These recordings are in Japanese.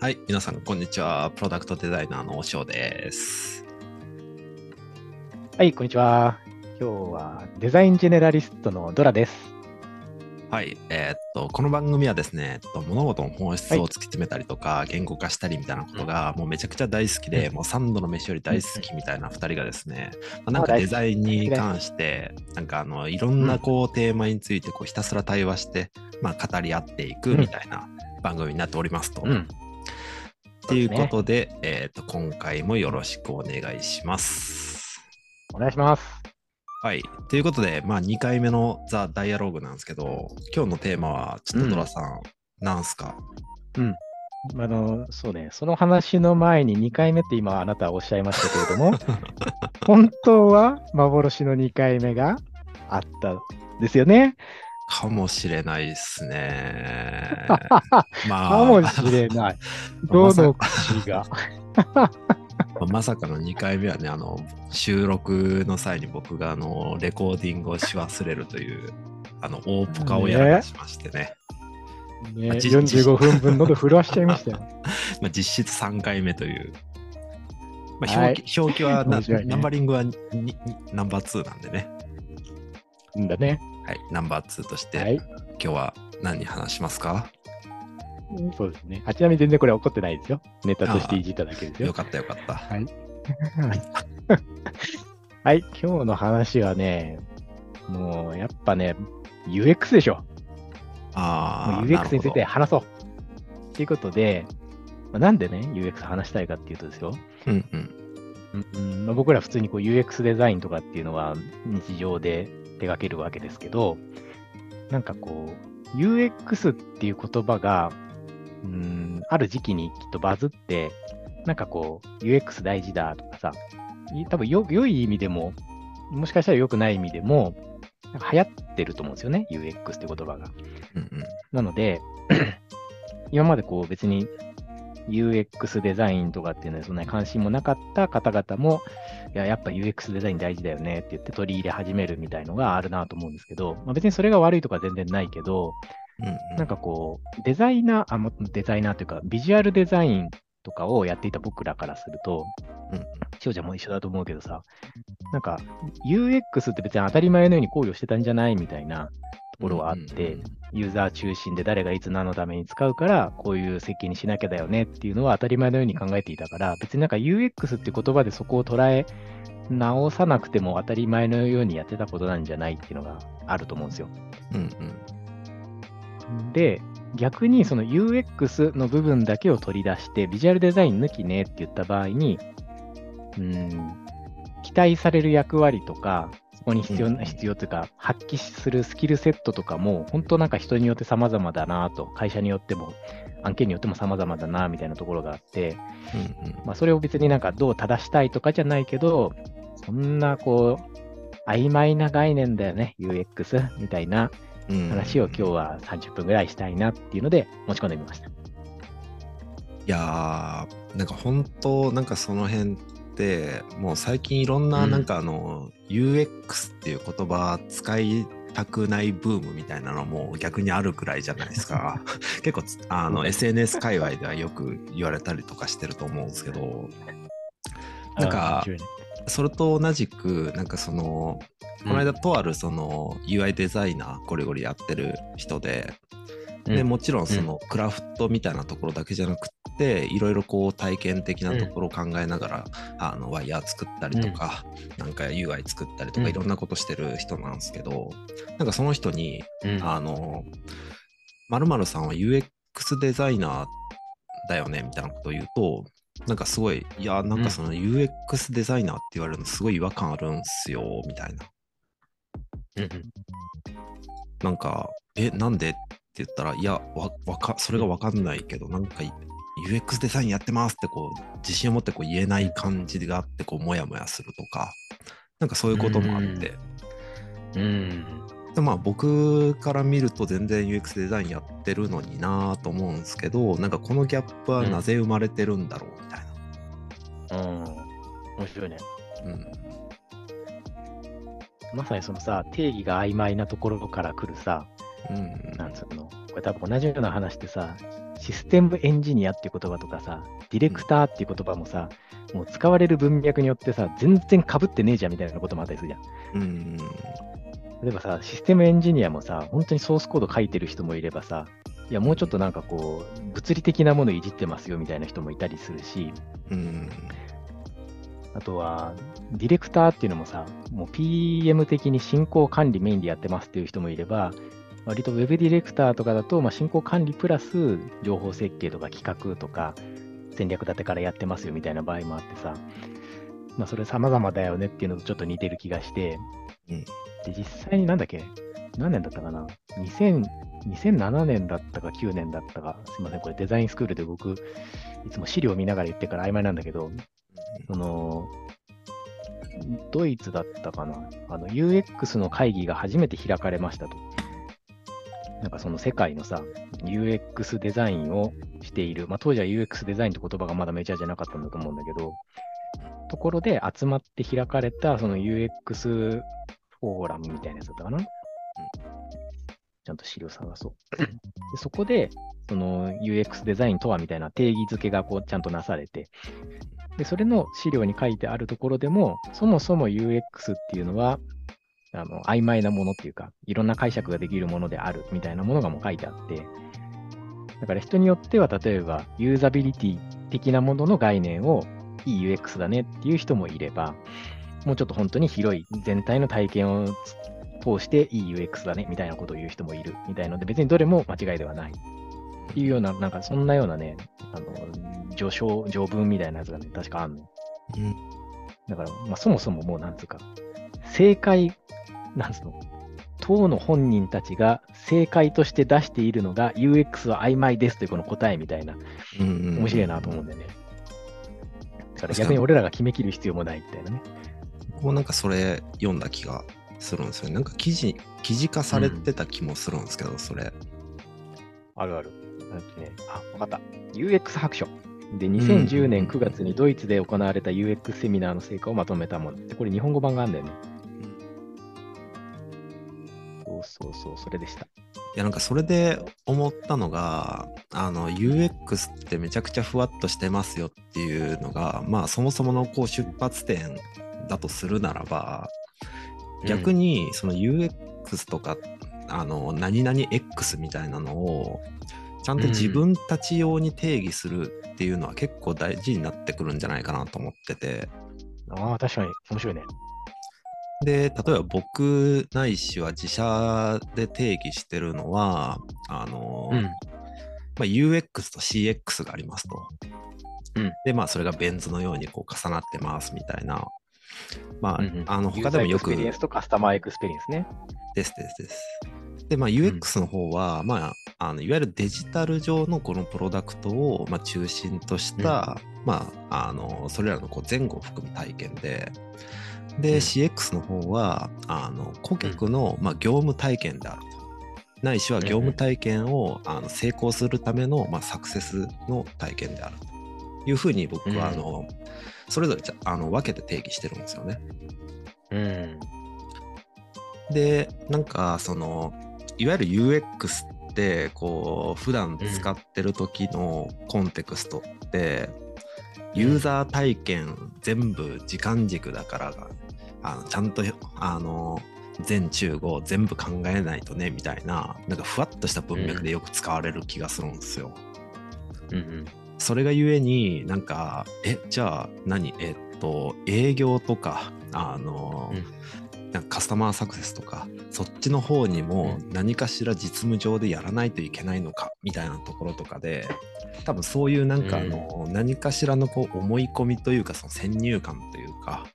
はい、皆さん、こんにちは。プロダクトデザイナーのおしょうです。はい、こんにちは。今日はデザインジェネラリストのドラです。はい、えーっと、この番組はですね、えっと物事の本質を突き詰めたりとか、言語化したりみたいなことが、もうめちゃくちゃ大好きで、うんもう3度の飯より大好きみたいな2人がですね、まあなんかデザインに関して、なんかあの、いろんなこう、テーマについてこうひたすら対話して、まあ、語り合っていくみたいな番組になっておりますと。うん。っていうことで、えーっと、今回もよろしくお願いします。お願いします。はい。ということで、まあ、2回目のザ・ダイアローグなんですけど、今日のテーマは、ちょっとドラさん、なんすか？あの、そうね、その話の前に2回目って今あなたはおっしゃいましたけれども、本当は幻の2回目があったんですよね。かもしれないですね。か まあ、もしれない。どの口が？まさかの2回目はね、あの、収録の際に僕が、あの、レコーディングをし忘れるという、あの、大ポカをやらかしましてね。ね、まあじ45分分喉震わしちゃいましたよ。まあ、実質3回目という。まあ、はい表記表記はねナンバリングはナンバー2なんでね。んだね。はい、ナンバー2として、はい。今日は何話しますか？そうですね。あちなみに全然これ怒ってないですよ。ネタとしていじっただけですよよ。かったよかった。はい。はい、今日の話はね、もうやっぱね、UX でしょ。ああ、UX について話そう。ということで、まあなんでね、UX 話したいかっていうとですよ。うんうん。うんうんまあ、僕ら普通にこう UX デザインとかっていうのは日常で手掛けるわけですけど、なんかこう、UX っていう言葉が、うん、ある時期にきっとバズって、なんかこう、UX 大事だとかさ、い多分よ良い意味でも、もしかしたら良くない意味でも、なんか流行ってると思うんですよね、UX って言葉が。うんうん。なので、今までこう別に UX デザインとかっていうのにそんなに関心もなかった方々も、いや、やっぱ UX デザイン大事だよねって言って取り入れ始めるみたいのがあるなと思うんですけど、まあ、別にそれが悪いとか全然ないけど、うんうん、なんかこう、デザイナー、あ、もデザイナーというか、ビジュアルデザインとかをやっていた僕らからすると、うん。うん翔ちゃんも一緒だと思うけどさ、なんか UX って別に当たり前のように考慮してたんじゃないみたいなところはあって、うんうんユーザー中心で誰がいつ何のために使うから、こういう設計にしなきゃだよねっていうのは当たり前のように考えていたから、別になんか UX って言葉でそこを捉え直さなくても当たり前のようにやってたことなんじゃないっていうのがあると思うんですよ。うんうんで、逆にその UX の部分だけを取り出して、ビジュアルデザイン抜きねって言った場合に、うん、期待される役割とか、そこに必要うんな、必要というか、発揮するスキルセットとかも、本当なんか人によって様々だなと、会社によっても、案件によっても様々だなみたいなところがあって、うんうんまあ、それを別になんかどう正したいとかじゃないけど、そんなこう、曖昧な概念だよね、UX みたいなうん話を今日は30分ぐらいしたいなっていうので持ち込んでみました。いやーなんか本当なんかその辺ってもう最近いろんなうん。なんかあの、UX っていう言葉使いたくないブームみたいなのも逆にあるくらいじゃないですか。結構つあの SNS 界隈ではよく言われたりとかしてると思うんですけど。なんかそれと同じくなんかそのこの間とあるその UI デザイナーゴリゴリやってる人で、でうん。もちろんそのクラフトみたいなところだけじゃなくっていろいろこう体験的なところを考えながら、あのワイヤー作ったりとか、なんか UI 作ったりとかうん。いろんなことしてる人なんですけど、なんかその人にうん。あの〇〇さんは UX デザイナーだよねみたいなことを言うとなんかすごいいやなんかその UX デザイナーって言われるのすごい違和感あるんすよみたいな。うんなんか、え、なんでって言ったら、いや、わ、わか、それがわかんないけど、なんか、UX デザインやってますって、こう、自信を持ってこう言えない感じがあって、こう、もやもやするとか、なんかそういうこともあって、うんでまあ、僕から見ると全然 UX デザインやってるのになぁと思うんですけど、なんかこのギャップはなぜ生まれてるんだろうみたいうん面白いね。な。うん。まさにそのさ、定義が曖昧なところから来るさ、うん。なんつうの、これ多分同じような話ってさ、システムエンジニアっていう言葉とかさ、ディレクターっていう言葉もさ、もう使われる文脈によってさ、全然被ってねえじゃんみたいなこともあったりするじゃん。うん。例えばさ、システムエンジニアもさ、本当にソースコード書いてる人もいればさ、いや、もうちょっとなんかこう、物理的なものいじってますよみたいな人もいたりするし、うん。あとは、ディレクターっていうのもさ、もう PM 的に進行管理メインでやってますっていう人もいれば、割と Web ディレクターとかだと、まあ、進行管理プラス情報設計とか企画とか戦略立てからやってますよみたいな場合もあってさ、まあ、それ様々だよねっていうのとちょっと似てる気がして、うん。で、実際になんだっけ何年だったかな？2000 2007年だったか9年だったか、すいません、これデザインスクールで僕、いつも資料見ながら言ってから曖昧なんだけど、その、ドイツだったかな？あの UX の会議が初めて開かれましたと。なんかその世界のさ、UX デザインをしている、まあ当時は UX デザインって言葉がまだメジャーじゃなかったんだと思うんだけど、ところで集まって開かれたその UX フォーラムみたいなやつだったかな、うんちゃんと資料探そう。でそこで、その UX デザインとはみたいな定義づけがこうちゃんとなされて、で、それの資料に書いてあるところでも、そもそも UX っていうのは、あの、曖昧なものっていうか、いろんな解釈ができるものであるみたいなものがもう書いてあって、だから人によっては、例えば、ユーザビリティ的なものの概念をいい UX だねっていう人もいれば、もうちょっと本当に広い全体の体験を通していい UX だねみたいなことを言う人もいるみたいので、別にどれも間違いではないっていうような、なんかそんなようなね、あの、序章、序文みたいなやつがね、確かあんの。うん。だから、まあ、そもそももうなんつうか、正解、なんつうの、当の本人たちが正解として出しているのが UX は曖昧ですというこの答えみたいな、うん。面白いなと思うんだよね。だから逆に俺らが決めきる必要もないみたいなね。もうなんかそれ読んだ気がするんですよね。なんか記事、記事化されてた気もするんですけど、それ。あるある。なんてね、あ、わかった。UX 白書。で、2010年9月にドイツで行われた UX セミナーの成果をまとめたもの。で、これ日本語版があるんだよね。そうそうそう、それでした。いやなんかそれで思ったのがあの UX ってめちゃくちゃふわっとしてますよっていうのがまあそもそものこう出発点だとするならば逆にその UX とか、あの何々 X みたいなのをちゃんと自分たち用に定義するっていうのは結構大事になってくるんじゃないかなと思っててああ、確かに面白いね。で例えば僕ないしは自社で定義してるのはあの、うん。まあ、UX と CX がありますと。うんで、まあ、それがベン図のようにこう重なってますみたいな。まあ、うんうんあの他でもよくエクスペリエンスとカスタマーエクスペリエンスね。ですですです。で、まあ、UX の方は、まあ、あのいわゆるデジタル上のこのプロダクトを、まあ、中心とした、まあ、あのそれらのこう前後を含む体験で、で、うん CX の方はあの顧客の、まあ、業務体験であると。ないしは業務体験を、あの成功するための、まあ、サクセスの体験であるというふうに僕は、うんあのそれぞれじゃあの分けて定義してるんですよね。うん。でなんかそのいわゆる UX ってこう普段使ってる時のコンテクストって、ユーザー体験全部時間軸だからがあのちゃんとあの全中語全部考えないとねみたいななんかふわっとした文脈でよく使われる気がするんですよ。うんうん。それがゆえになんかえじゃあ何？えっと営業とかあの、なんかカスタマーサクセスとかそっちの方にもう何かしら実務上でやらないといけないのかみたいなところとかで多分そういうなんかあの、何かしらのこう思い込みというかその先入観というか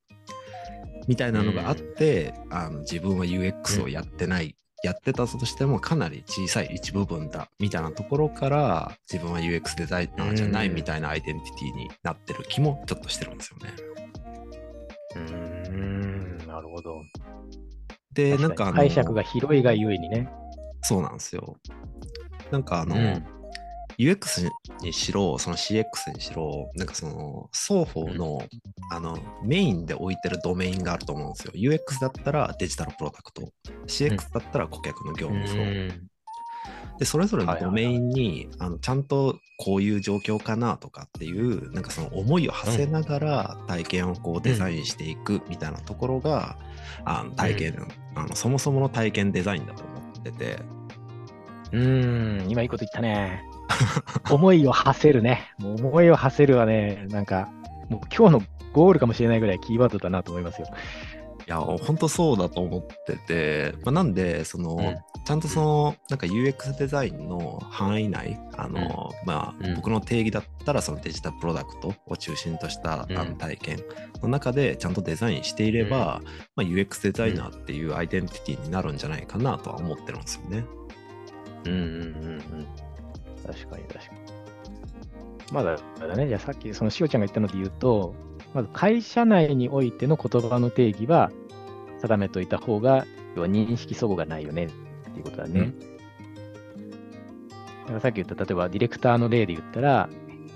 みたいなのがあって、あの自分は UX をやってない、やってたとしてもかなり小さい一部分だみたいなところから自分は UX デザイナーじゃないみたいなアイデンティティになってる気もちょっとしてるんですよね。うーん、なるほど。で、なんかあの解釈が広いがゆえにね。そうなんですよ。なんかあの、うん UX にしろ、その CX にしろ、なんかその双方の,、あのメインで置いてるドメインがあると思うんですよ。UX だったらデジタルプロダクト、CX だったら顧客の業務フロー。で、それぞれのドメインに、あのちゃんとこういう状況かなとかっていう、なんかその思いを馳せながら体験をこうデザインしていくみたいなところが、あの体験、あの、そもそもの体験デザインだと思ってて。うーん、今いいこと言ったね。思いを馳せるね。もう思いを馳せるはね、なんか、もう今日のゴールかもしれないぐらいキーワードだなと思いますよ。いや、本当そうだと思ってて、まあ、なんで、その、うん。ちゃんとその、なんか UX デザインの範囲内、あの、まあ、うん。僕の定義だったら、そのデジタルプロダクトを中心とした、体験の中でちゃんとデザインしていれば、まあ、UX デザイナーっていうアイデンティティになるんじゃないかなとは思ってるんですよね。うんうんうんうん。確かに確かに。まだ、だね、じゃあさっきそのしおちゃんが言ったので言うと、まず会社内においての言葉の定義は定めといた方が、要は認識齟齬がないよねっていうことだね。うんだからさっき言った、例えばディレクターの例で言ったら、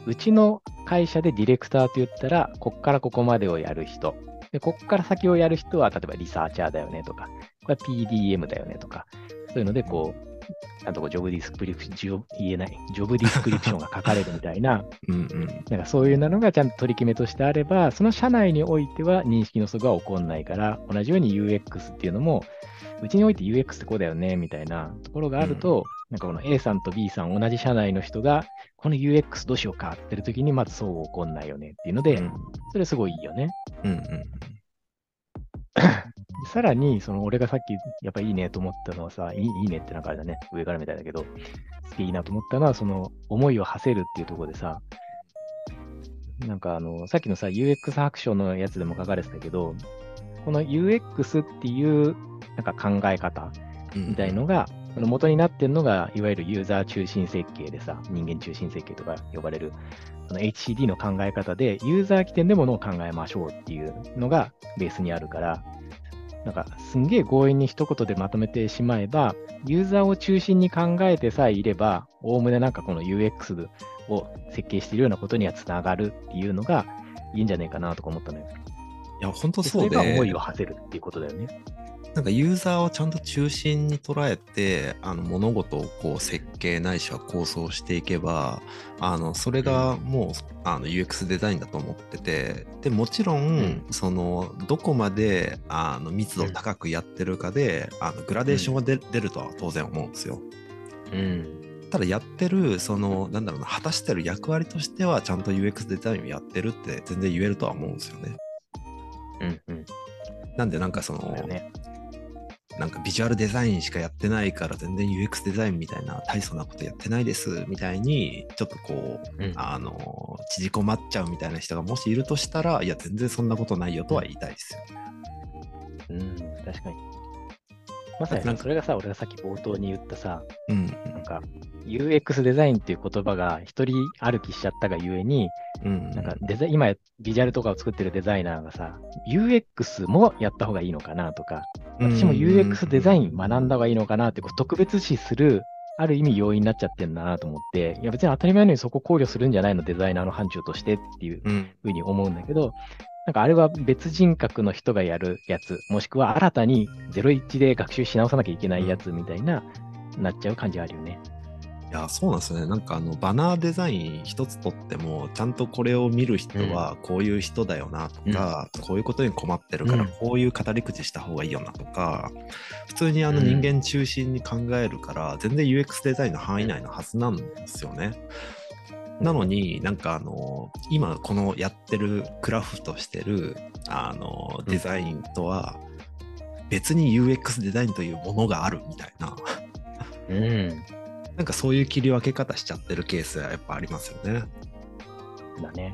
うちの会社でディレクターと言ったら、こっからここまでをやる人。で、こっから先をやる人は、例えばリサーチャーだよねとか、これは PDM だよねとか、そういうので、こう、ちゃんとこうジョブディスクリプション、言えない、ジョブディスクリプションが書かれるみたいな、うんうん。なんかそういうのがちゃんと取り決めとしてあれば、その社内においては認識の齟齬は起こらないから、同じように UX っていうのも、うちにおいて UX ってこうだよね、みたいなところがあると、なんかこの A さんと B さん、同じ社内の人が、この UX どうしようかって言ってる時に、まずそう起こんないよねっていうので、うん。それすごいいいよね。うんうん さらに、その俺がさっきやっぱいいねと思ったのはさ、いいいいねってなんかあれだね、上からみたいだけど、すげえいいなと思ったのは、その思いを馳せるっていうところでさ、なんかあの、さっきのさ、UX 白書のやつでも書かれてたけど、この UX っていうなんか考え方。みたいのが、その元になってるのが、いわゆるユーザー中心設計でさ、人間中心設計とか呼ばれる、その HCD の考え方で、ユーザー起点でものを考えましょうっていうのがベースにあるから、なんかすんげえ強引に一言でまとめてしまえば、ユーザーを中心に考えてさえいれば、おおむねなんかこの UX を設計しているようなことにはつながるっていうのがいいんじゃないかなとか思ったのよ。いや、本当でそうで。れが思いを馳せるっていうことだよね。なんかユーザーをちゃんと中心に捉えてあの物事をこう設計ないしは構想していけばあのそれがもう、あの UX デザインだと思っててでもちろん、うんそのどこまであの密度を高くやってるかで、あのグラデーションは出,、出るとは当然思うんですよ。うん。ただやってるそのなんだろうな果たしてる役割としてはちゃんと UX デザインをやってるって全然言えるとは思うんですよね。うん。うん。なんでなんかその。なんかビジュアルデザインしかやってないから全然 UX デザインみたいな大層なことやってないですみたいにちょっとこう、うんあの縮こまっちゃうみたいな人がもしいるとしたらいや全然そんなことないよとは言いたいですよ。うん、確かに。まさにさそれがさ、俺がさっき冒頭に言ったさ、うん。なんか UX デザインっていう言葉が一人歩きしちゃったがゆえに、うん。なんかデザ今ビジュアルとかを作ってるデザイナーがさ、UX もやった方がいいのかなとか、私も UX デザイン学んだ方がいいのかなってこう特別視する、ある意味要因になっちゃってるんだなと思って、いや別に当たり前のようにそこ考慮するんじゃないの、デザイナーの範疇としてっていううん。ふうに思うんだけど、なんかあれは別人格の人がやるやつ、もしくは新たに01で学習し直さなきゃいけないやつみたいな、なっちゃう感じあるよね。いやそうなんですよね。なんかあのバナーデザイン一つとってもちゃんとこれを見る人はこういう人だよなとか、こういうことに困ってるからうん。こういう語り口した方がいいよなとか、普通にあのうん。人間中心に考えるから全然 UX デザインの範囲内のはずなんですよね。なのになんかあの今このやってるクラフトしてるあのデザインとは別に UX デザインというものがあるみたいな。うん。なんかそういう切り分け方しちゃってるケースはやっぱありますよね。だね。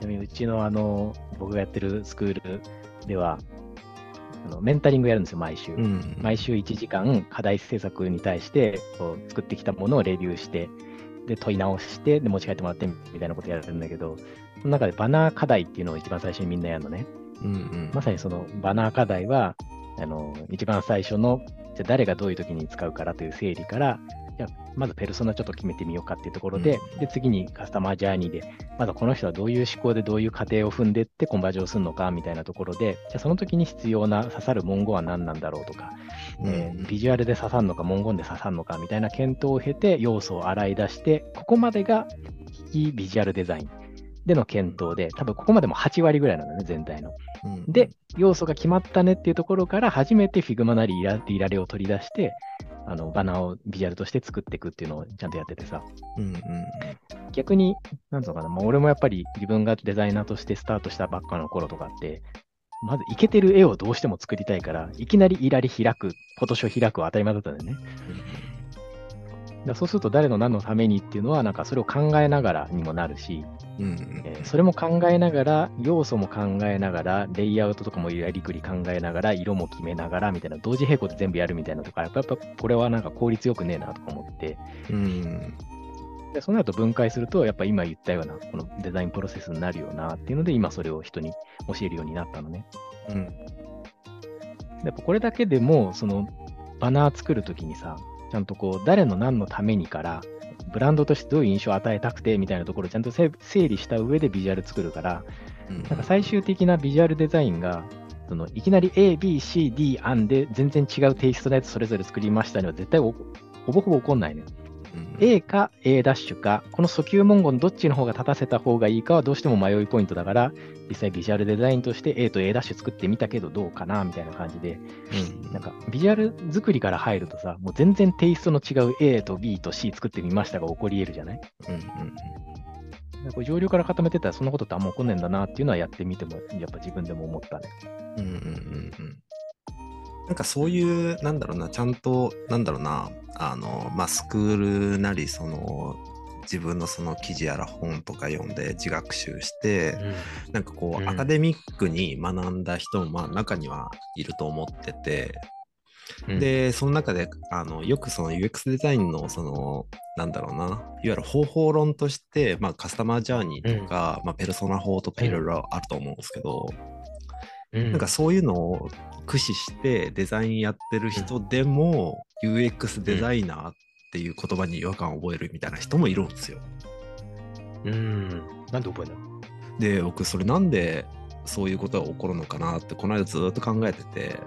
ちなみにうちのあの、僕がやってるスクールでは、あのメンタリングやるんですよ、毎週。うん。毎週1時間、課題制作に対してこう作ってきたものをレビューして、で、問い直して、で、持ち帰ってもらってみたいなことやるんだけど、その中でバナー課題っていうのを一番最初にみんなやるのね。うんうん。まさにそのバナー課題は、あの、一番最初の、じゃあ誰がどういう時に使うからという整理から、じゃあまずペルソナちょっと決めてみようかっていうところで、で、次にカスタマージャーニーで、まだこの人はどういう思考でどういう過程を踏んでってコンバージョンするのかみたいなところで、じゃあその時に必要な刺さる文言は何なんだろうとか、えービジュアルで刺さるのか文言で刺さるのかみたいな検討を経て要素を洗い出して、ここまでが非ビジュアルデザインでの検討で、多分ここまでも8割ぐらいなんだね、全体の。うんで、要素が決まったねっていうところから初めて Figma なりイラリラレを取り出して、あのバナーをビジュアルとして作っていくっていうのをちゃんとやっててさ、うんうん逆に、なんつうのかな、まあ、俺もやっぱり自分がデザイナーとしてスタートしたばっかの頃とかって、まずイケてる絵をどうしても作りたいから、いきなりイラリ開く、フォトショー開くは当たり前だったんだよね。らそうすると誰の何のためにっていうのは、なんかそれを考えながらにもなるし、うんうん。えーそれも考えながら、要素も考えながら、レイアウトとかもやりくり考えながら、色も決めながらみたいな、同時並行で全部やるみたいなとか、やっぱこれはなんか効率よくねえなとか思って、うん。でその後分解すると、やっぱ今言ったような、このデザインプロセスになるよなっていうので、今それを人に教えるようになったのね。うん。でやっぱこれだけでも、そのバナー作るときにさ、ちゃんとこう、誰の何のためにから、ブランドとしてどういう印象を与えたくてみたいなところをちゃんとせ整理した上でビジュアル作るから、うんなんか最終的なビジュアルデザインが、そのいきなり A、B、C、D 案で全然違うテイストのやつそれぞれ作りましたには絶対おほぼほぼ起こんないね。うん A か A ダッシュか、この訴求文言どっちの方が立たせた方がいいかはどうしても迷いポイントだから、実際ビジュアルデザインとして A と A ダッシュ作ってみたけどどうかなみたいな感じで、うんなんかビジュアル作りから入るとさ、もう全然テイストの違う A と B と C 作ってみましたが起こり得るじゃない？うんうんこれ上流から固めてたらそんなことってあんま起こんねえんだなっていうのはやってみても、やっぱ自分でも思ったね。うんうんうんうんなんかそういう、なんだろうな、ちゃんと、なんだろうな、あの、まあ、スクールなり、その、自分のその記事やら本とか読んで自学習して、なんかこう、うん。アカデミックに学んだ人も、まあ、中にはいると思ってて、うん、で、その中で、あの、よくその UX デザインの、その、なんだろうな、いわゆる方法論として、まあ、カスタマージャーニーとか、まあ、ペルソナ法とかいろいろあると思うんですけど、うん。なんかそういうのを駆使してデザインやってる人でも、UX デザイナーっていう言葉に違和感を覚えるみたいな人もいるんですよ。うん。なんで覚えないで、僕、それなんでそういうことが起こるのかなって、この間ずっと考えてて、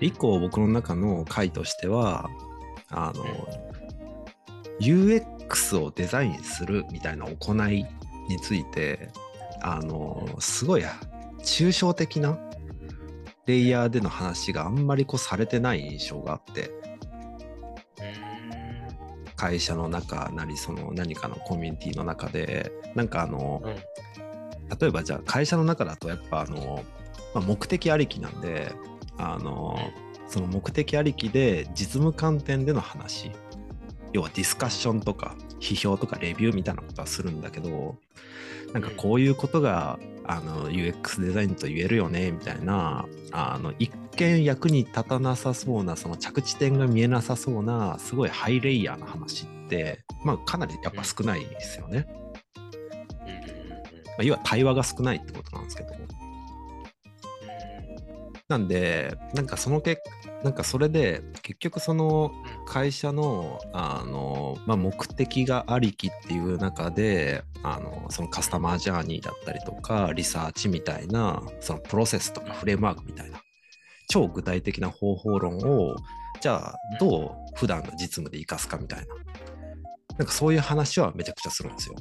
一個僕の中の回としては、あの、UX をデザインするみたいな行いについて、あの、すごい抽象的なレイヤーでの話があんまりこうされてない印象があって、会社の中なりその何かのコミュニティの中でなんかあの、うん。例えばじゃあ会社の中だとやっぱあの、まあ、目的ありきなんであの、その目的ありきで実務観点での話要はディスカッションとか批評とかレビューみたいなことはするんだけどなんかこういうことがあの UX デザインと言えるよねみたいなあの一見役に立たなさそうなその着地点が見えなさそうなすごいハイレイヤーな話って、まあ、かなりやっぱ少ないですよね。まあ、要は対話が少ないってことなんですけど。なんで、なんかその結なんかそれで結局その会社のあの、まあ、目的がありきっていう中であのそのカスタマージャーニーだったりとかリサーチみたいなそのプロセスとかフレームワークみたいな超具体的な方法論をじゃあどう普段の実務で活かすかみたいななんかそういう話はめちゃくちゃするんですよ。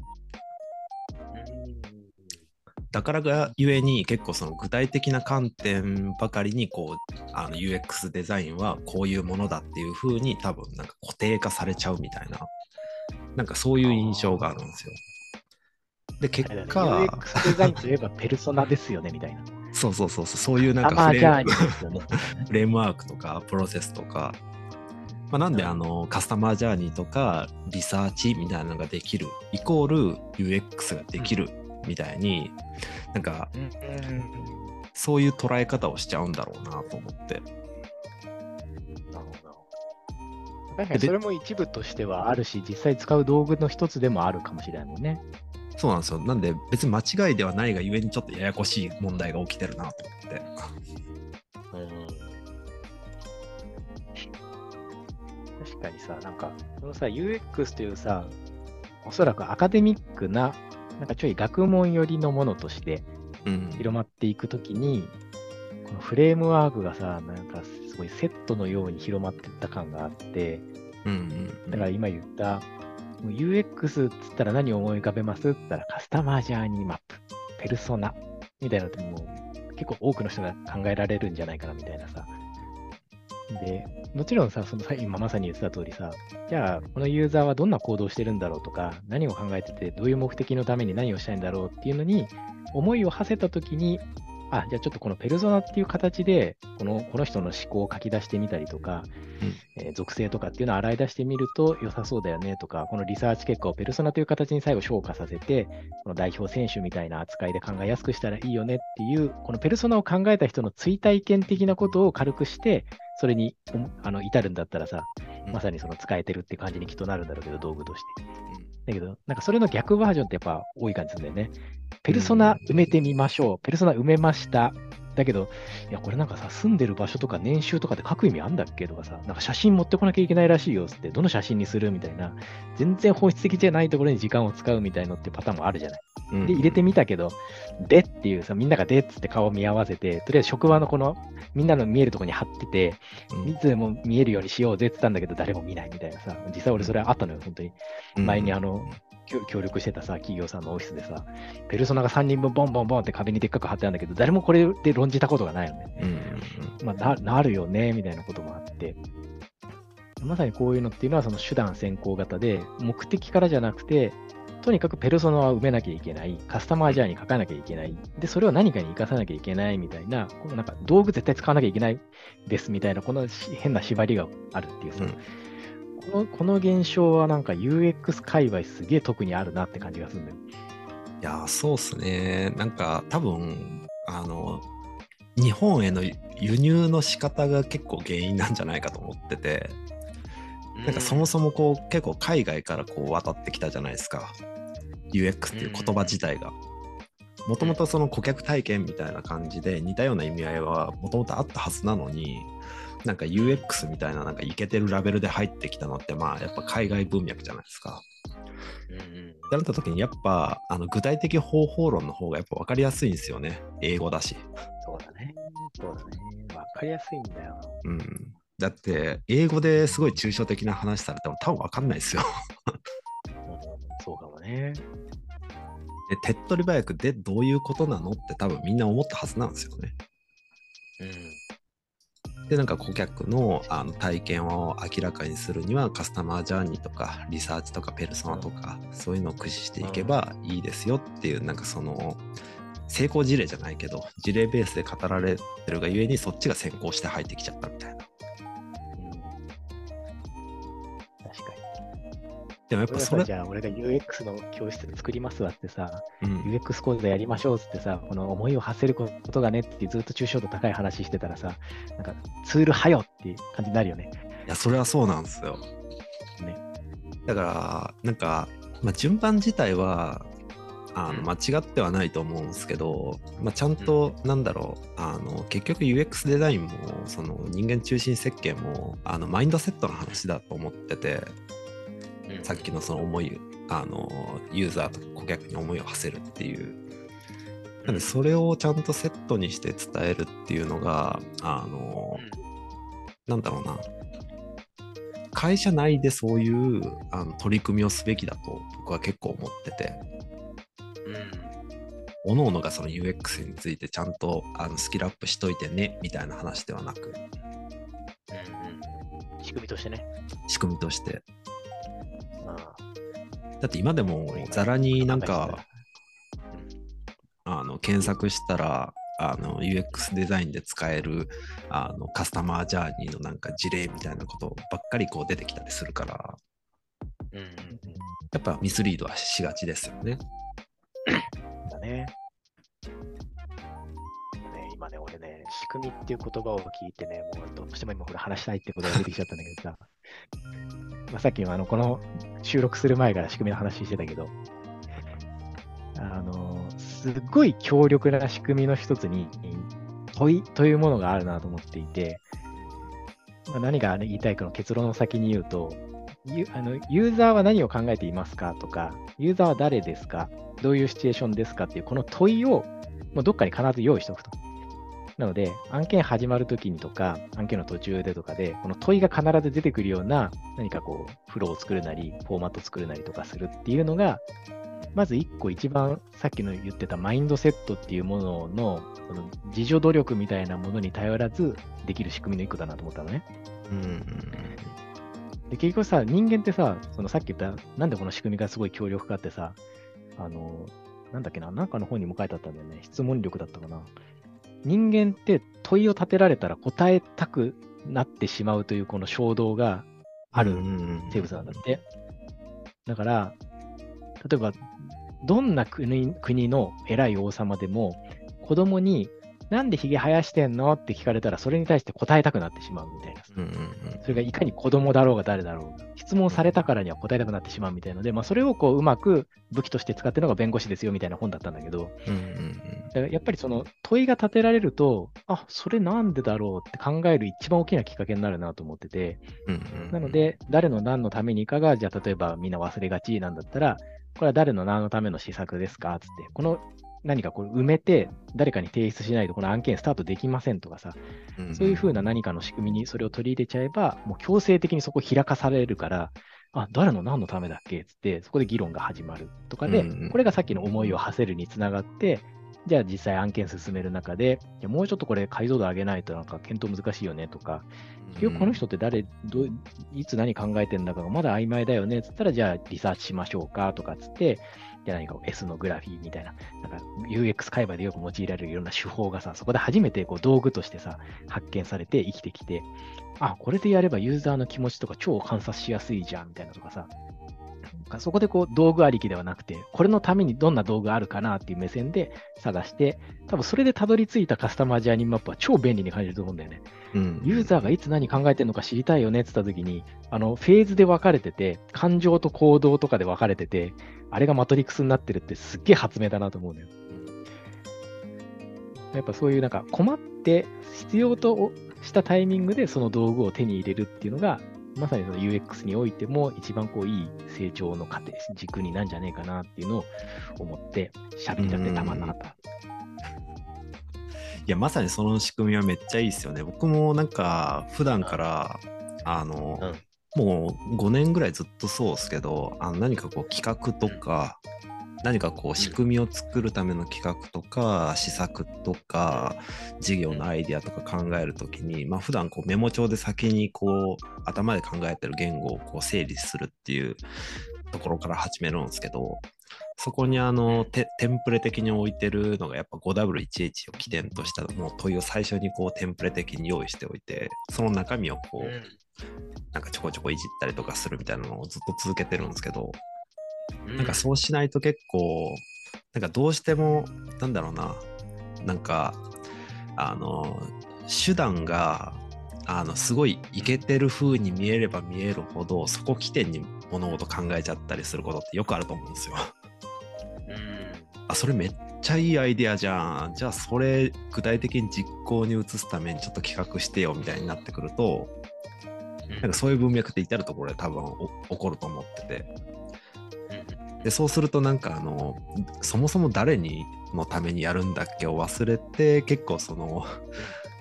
だからがゆえに結構その具体的な観点ばかりにこうあの UX デザインはこういうものだっていう風に多分なんか固定化されちゃうみたいななんかそういう印象があるんですよ。で結果 UX デザインといえばペルソナですよね、みたいな。そうそうそうそうそういうなんかフレームジャーニーですよね。フレームワークとかプロセスとか、まあ、なんであのカスタマージャーニーとかリサーチみたいなのができるイコール UX ができるみたいになんかそういう捉え方をしちゃうんだろうなと思って。なるほど。確かにそれも一部としてはあるし、実際使う道具の一つでもあるかもしれないもんね。そうなんですよ。なんで別に間違いではないがゆえにちょっとややこしい問題が起きてるなと思って。確かにさ、なんか、そのさ、UX というさ、おそらくアカデミックな、なんかちょい学問寄りのものとしてうん。広まっていくときに、このフレームワークがさ、なんかすごいセットのように広まっていった感があって、うんうん。だから今言った、UX っつったら何を思い浮かべますって言ったらカスタマージャーニーマップ、ペルソナみたいなのってもう結構多くの人が考えられるんじゃないかなみたいなさ。で、もちろんさ、そのさ今まさに言ってた通りさ、じゃあこのユーザーはどんな行動をしてるんだろうとか、何を考えてて、どういう目的のために何をしたいんだろうっていうのに思いを馳せたときに、あ、じゃあちょっとこのペルソナっていう形で、このこの人の思考を書き出してみたりとか、えー属性とかっていうのを洗い出してみると良さそうだよねとか、このリサーチ結果をペルソナという形に最後昇華させて、この代表選手みたいな扱いで考えやすくしたらいいよねっていう、このペルソナを考えた人の追体験的なことを軽くして、それにおあの至るんだったらさ、うんまさにその使えてるって感じにきっとなるんだろうけど、道具として。だけど、なんかそれの逆バージョンってやっぱ多い感じするんだよね。ペルソナ埋めてみましょう。ペルソナ埋めました。だけど、いや、これなんかさ、住んでる場所とか年収とかで書く意味あんだっけとかさ、なんか写真持ってこなきゃいけないらしいよって、どの写真にするみたいな、全然本質的じゃないところに時間を使うみたいのってパターンもあるじゃない。うんで、入れてみたけど、でっていうさ、みんながでっつって顔を見合わせて、とりあえず職場のこの、みんなの見えるところに貼ってて、うんいつでも見えるようにしようぜって言ったんだけど、誰も見ないみたいなさ、実際俺それあったのよ、本当に。前にあの、協協力してたさ、企業さんのオフィスでさ、ペルソナが3人分ボンボンボンって壁にでっかく貼ってあるんだけど、誰もこれで論じたことがないよね。うんうん。まあ、ななるよね、みたいなこともあって。まさにこういうのっていうのは、その手段先行型で、目的からじゃなくて、とにかくペルソナは埋めなきゃいけない、カスタマージャーに書かなきゃいけない、で、それを何かに生かさなきゃいけないみたいな、このなんか道具絶対使わなきゃいけないですみたいな、このし変な縛りがあるっていうさ、うんこのこの現象はなんか UX 界隈すげえ特にあるなって感じがするんだよ。いやー、そうっすね。なんか多分、あの、日本への輸入の仕方が結構原因なんじゃないかと思ってて、なんかそもそもこう結構海外からこう渡ってきたじゃないですか。UX っていう言葉自体が。もともとその顧客体験みたいな感じで似たような意味合いはもともとあったはずなのに、なんか UX みたいななんかイケてるラベルで入ってきたのってまあやっぱ海外文脈じゃないですか。ってなった時にやっぱあの具体的方法論の方がやっぱ分かりやすいんですよね。英語だし。そうだね。そうだね。わかりやすいんだよ。うん。だって英語ですごい抽象的な話されても多分分かんないですよ。うんそうかもね。で手っ取り早くでどういうことなのって多分みんな思ったはずなんですよね。で、なんか顧客のあの体験を明らかにするにはカスタマージャーニーとかリサーチとかペルソナとかそういうのを駆使していけばいいですよっていうなんかその成功事例じゃないけど事例ベースで語られてるがゆえにそっちが先行して入ってきちゃったみたいな。でもやっぱそれさじゃあ、俺が UX の教室作りますわってさ、うん、UX 講座やりましょうってさ、この思いを馳せることがねってずっと抽象度高い話してたらさ、なんかツールはよっていう感じになるよね。いやそれはそうなんですよ。ね。だからなんか、まあ、順番自体はあのうん。間違ってはないと思うんですけど、まあ、ちゃんと、なんだろうあの結局 UX デザインもその人間中心設計もあのマインドセットの話だと思っててさっきのその思いあのユーザーとか顧客に思いを馳せるっていう。なんでそれをちゃんとセットにして伝えるっていうのがあのなんだろうな。会社内でそういうあの取り組みをすべきだと僕は結構思ってて。各々がその UX についてちゃんとあのスキルアップしといてねみたいな話ではなく。仕組みとしてね。仕組みとして。あだって今でもざらになんかあの検索したらあの UX デザインで使えるあのカスタマージャーニーのなんか事例みたいなことばっかりこう出てきたりするからうんうんうんやっぱミスリードはしがちですよね。だね。ね今ね、俺ね、仕組みっていう言葉を聞いてね、もうどうしても今これ話したいってことが出てきちゃったんだけどさ、まあさっきもあのこの収録する前から仕組みの話してたけど、あの、すっごい強力な仕組みの一つに問いというものがあるなと思っていて、まあ、何が言いたいかの結論を先に言うと、ユあのユーザーは何を考えていますかとか、ユーザーは誰ですか？どういうシチュエーションですかっていう、この問いをもうどっかに必ず用意しておくと。なので、案件始まるときにとか、案件の途中でとかで、この問いが必ず出てくるような、何かこう、フローを作るなり、フォーマット作るなりとかするっていうのが、まず1個一番さっきの言ってたマインドセットっていうものの、その自助努力みたいなものに頼らずできる仕組みの1個だなと思ったのね。うんうんで、結局さ、人間ってさ、そのさっき言った、なんでこの仕組みがすごい強力かってさ、あの、なんだっけな、なんかの本にも書いてあったんだよね。質問力だったかな。人間って問いを立てられたら答えたくなってしまうというこの衝動がある生物なんだって。だから、例えば、どんな国国の偉い王様でも、子供に、なんでヒゲ生やしてんの？って聞かれたら、それに対して答えたくなってしまうみたいな。うんうんそれがいかに子供だろうが誰だろうが、質問されたからには答えたくなってしまうみたいなので、まあ、それをこううまく武器として使ってるのが弁護士ですよみたいな本だったんだけど、うんうんだからやっぱりその問いが立てられると、あそれなんでだろうって考える一番大きなきっかけになるなと思ってて、うんうん。なので、誰の何のためにかが、じゃあ例えばみんな忘れがちなんだったら、これは誰の何のための施策ですか？つって、この何かこれ埋めて、誰かに提出しないとこの案件スタートできませんとかさ、うん。そういうふうな何かの仕組みにそれを取り入れちゃえば、もう強制的にそこ開かされるから、あ、誰の何のためだっけ？つって、そこで議論が始まるとかで、うんうん。これがさっきの思いを馳せるにつながって、じゃあ実際案件進める中で、いやもうちょっとこれ解像度上げないとなんか検討難しいよねとか、結局この人って誰、どういつ何考えてんだかがまだ曖昧だよね？っつったら、じゃあリサーチしましょうか？とかっつって、じゃ何か S のグラフィーみたいな、なんか UX 界隈でよく用いられるいろんな手法がさ、そこで初めてこう道具としてさ、発見されて生きてきて、あ、これでやればユーザーの気持ちとか超観察しやすいじゃんみたいなとかさ、そこでこう道具ありきではなくて、これのためにどんな道具あるかなっていう目線で探して、多分それでたどり着いたカスタマージャーニーマップは超便利に感じると思うんだよね。うんユーザーがいつ何考えてるのか知りたいよねって言ったときに、あの、フェーズで分かれてて、感情と行動とかで分かれてて、あれがマトリックスになってるってすっげえ発明だなと思うんだよ。やっぱそういうなんか困って必要としたタイミングでその道具を手に入れるっていうのが、まさにその UX においても一番こういい成長の過程、軸になんじゃねえかなっていうのを思って喋りたくてたまんなかった。いや、まさにその仕組みはめっちゃいいですよね。僕もなんか、普段から、あの、もう5年ぐらいずっとそうですけど、あの何かこう企画とか、何かこう仕組みを作るための企画とか、施策とか、事業のアイディアとか考えるときに、まあ普段こうメモ帳で先にこう頭で考えてる言語をこう整理するっていうところから始めるんですけど、そこにあのテテンプレ的に置いてるのがやっぱ 5W1H を起点としたもう問いを最初にこうテンプレ的に用意しておいて、その中身をこう、なんかちょこちょこいじったりとかするみたいなのをずっと続けてるんですけど、なんかそうしないと結構、なんかどうしても、なんだろうな、なんか、あの、手段が、あの、すごいイケてる風に見えれば見えるほど、そこ起点に物事考えちゃったりすることってよくあると思うんですよ。あ、それめっちゃいいアイデアじゃん。じゃあそれ具体的に実行に移すためにちょっと企画してよみたいになってくると、なんかそういう文脈って至るところで多分お起こると思ってて。でそうするとなんかあのそもそも誰にのためにやるんだっけを忘れて結構その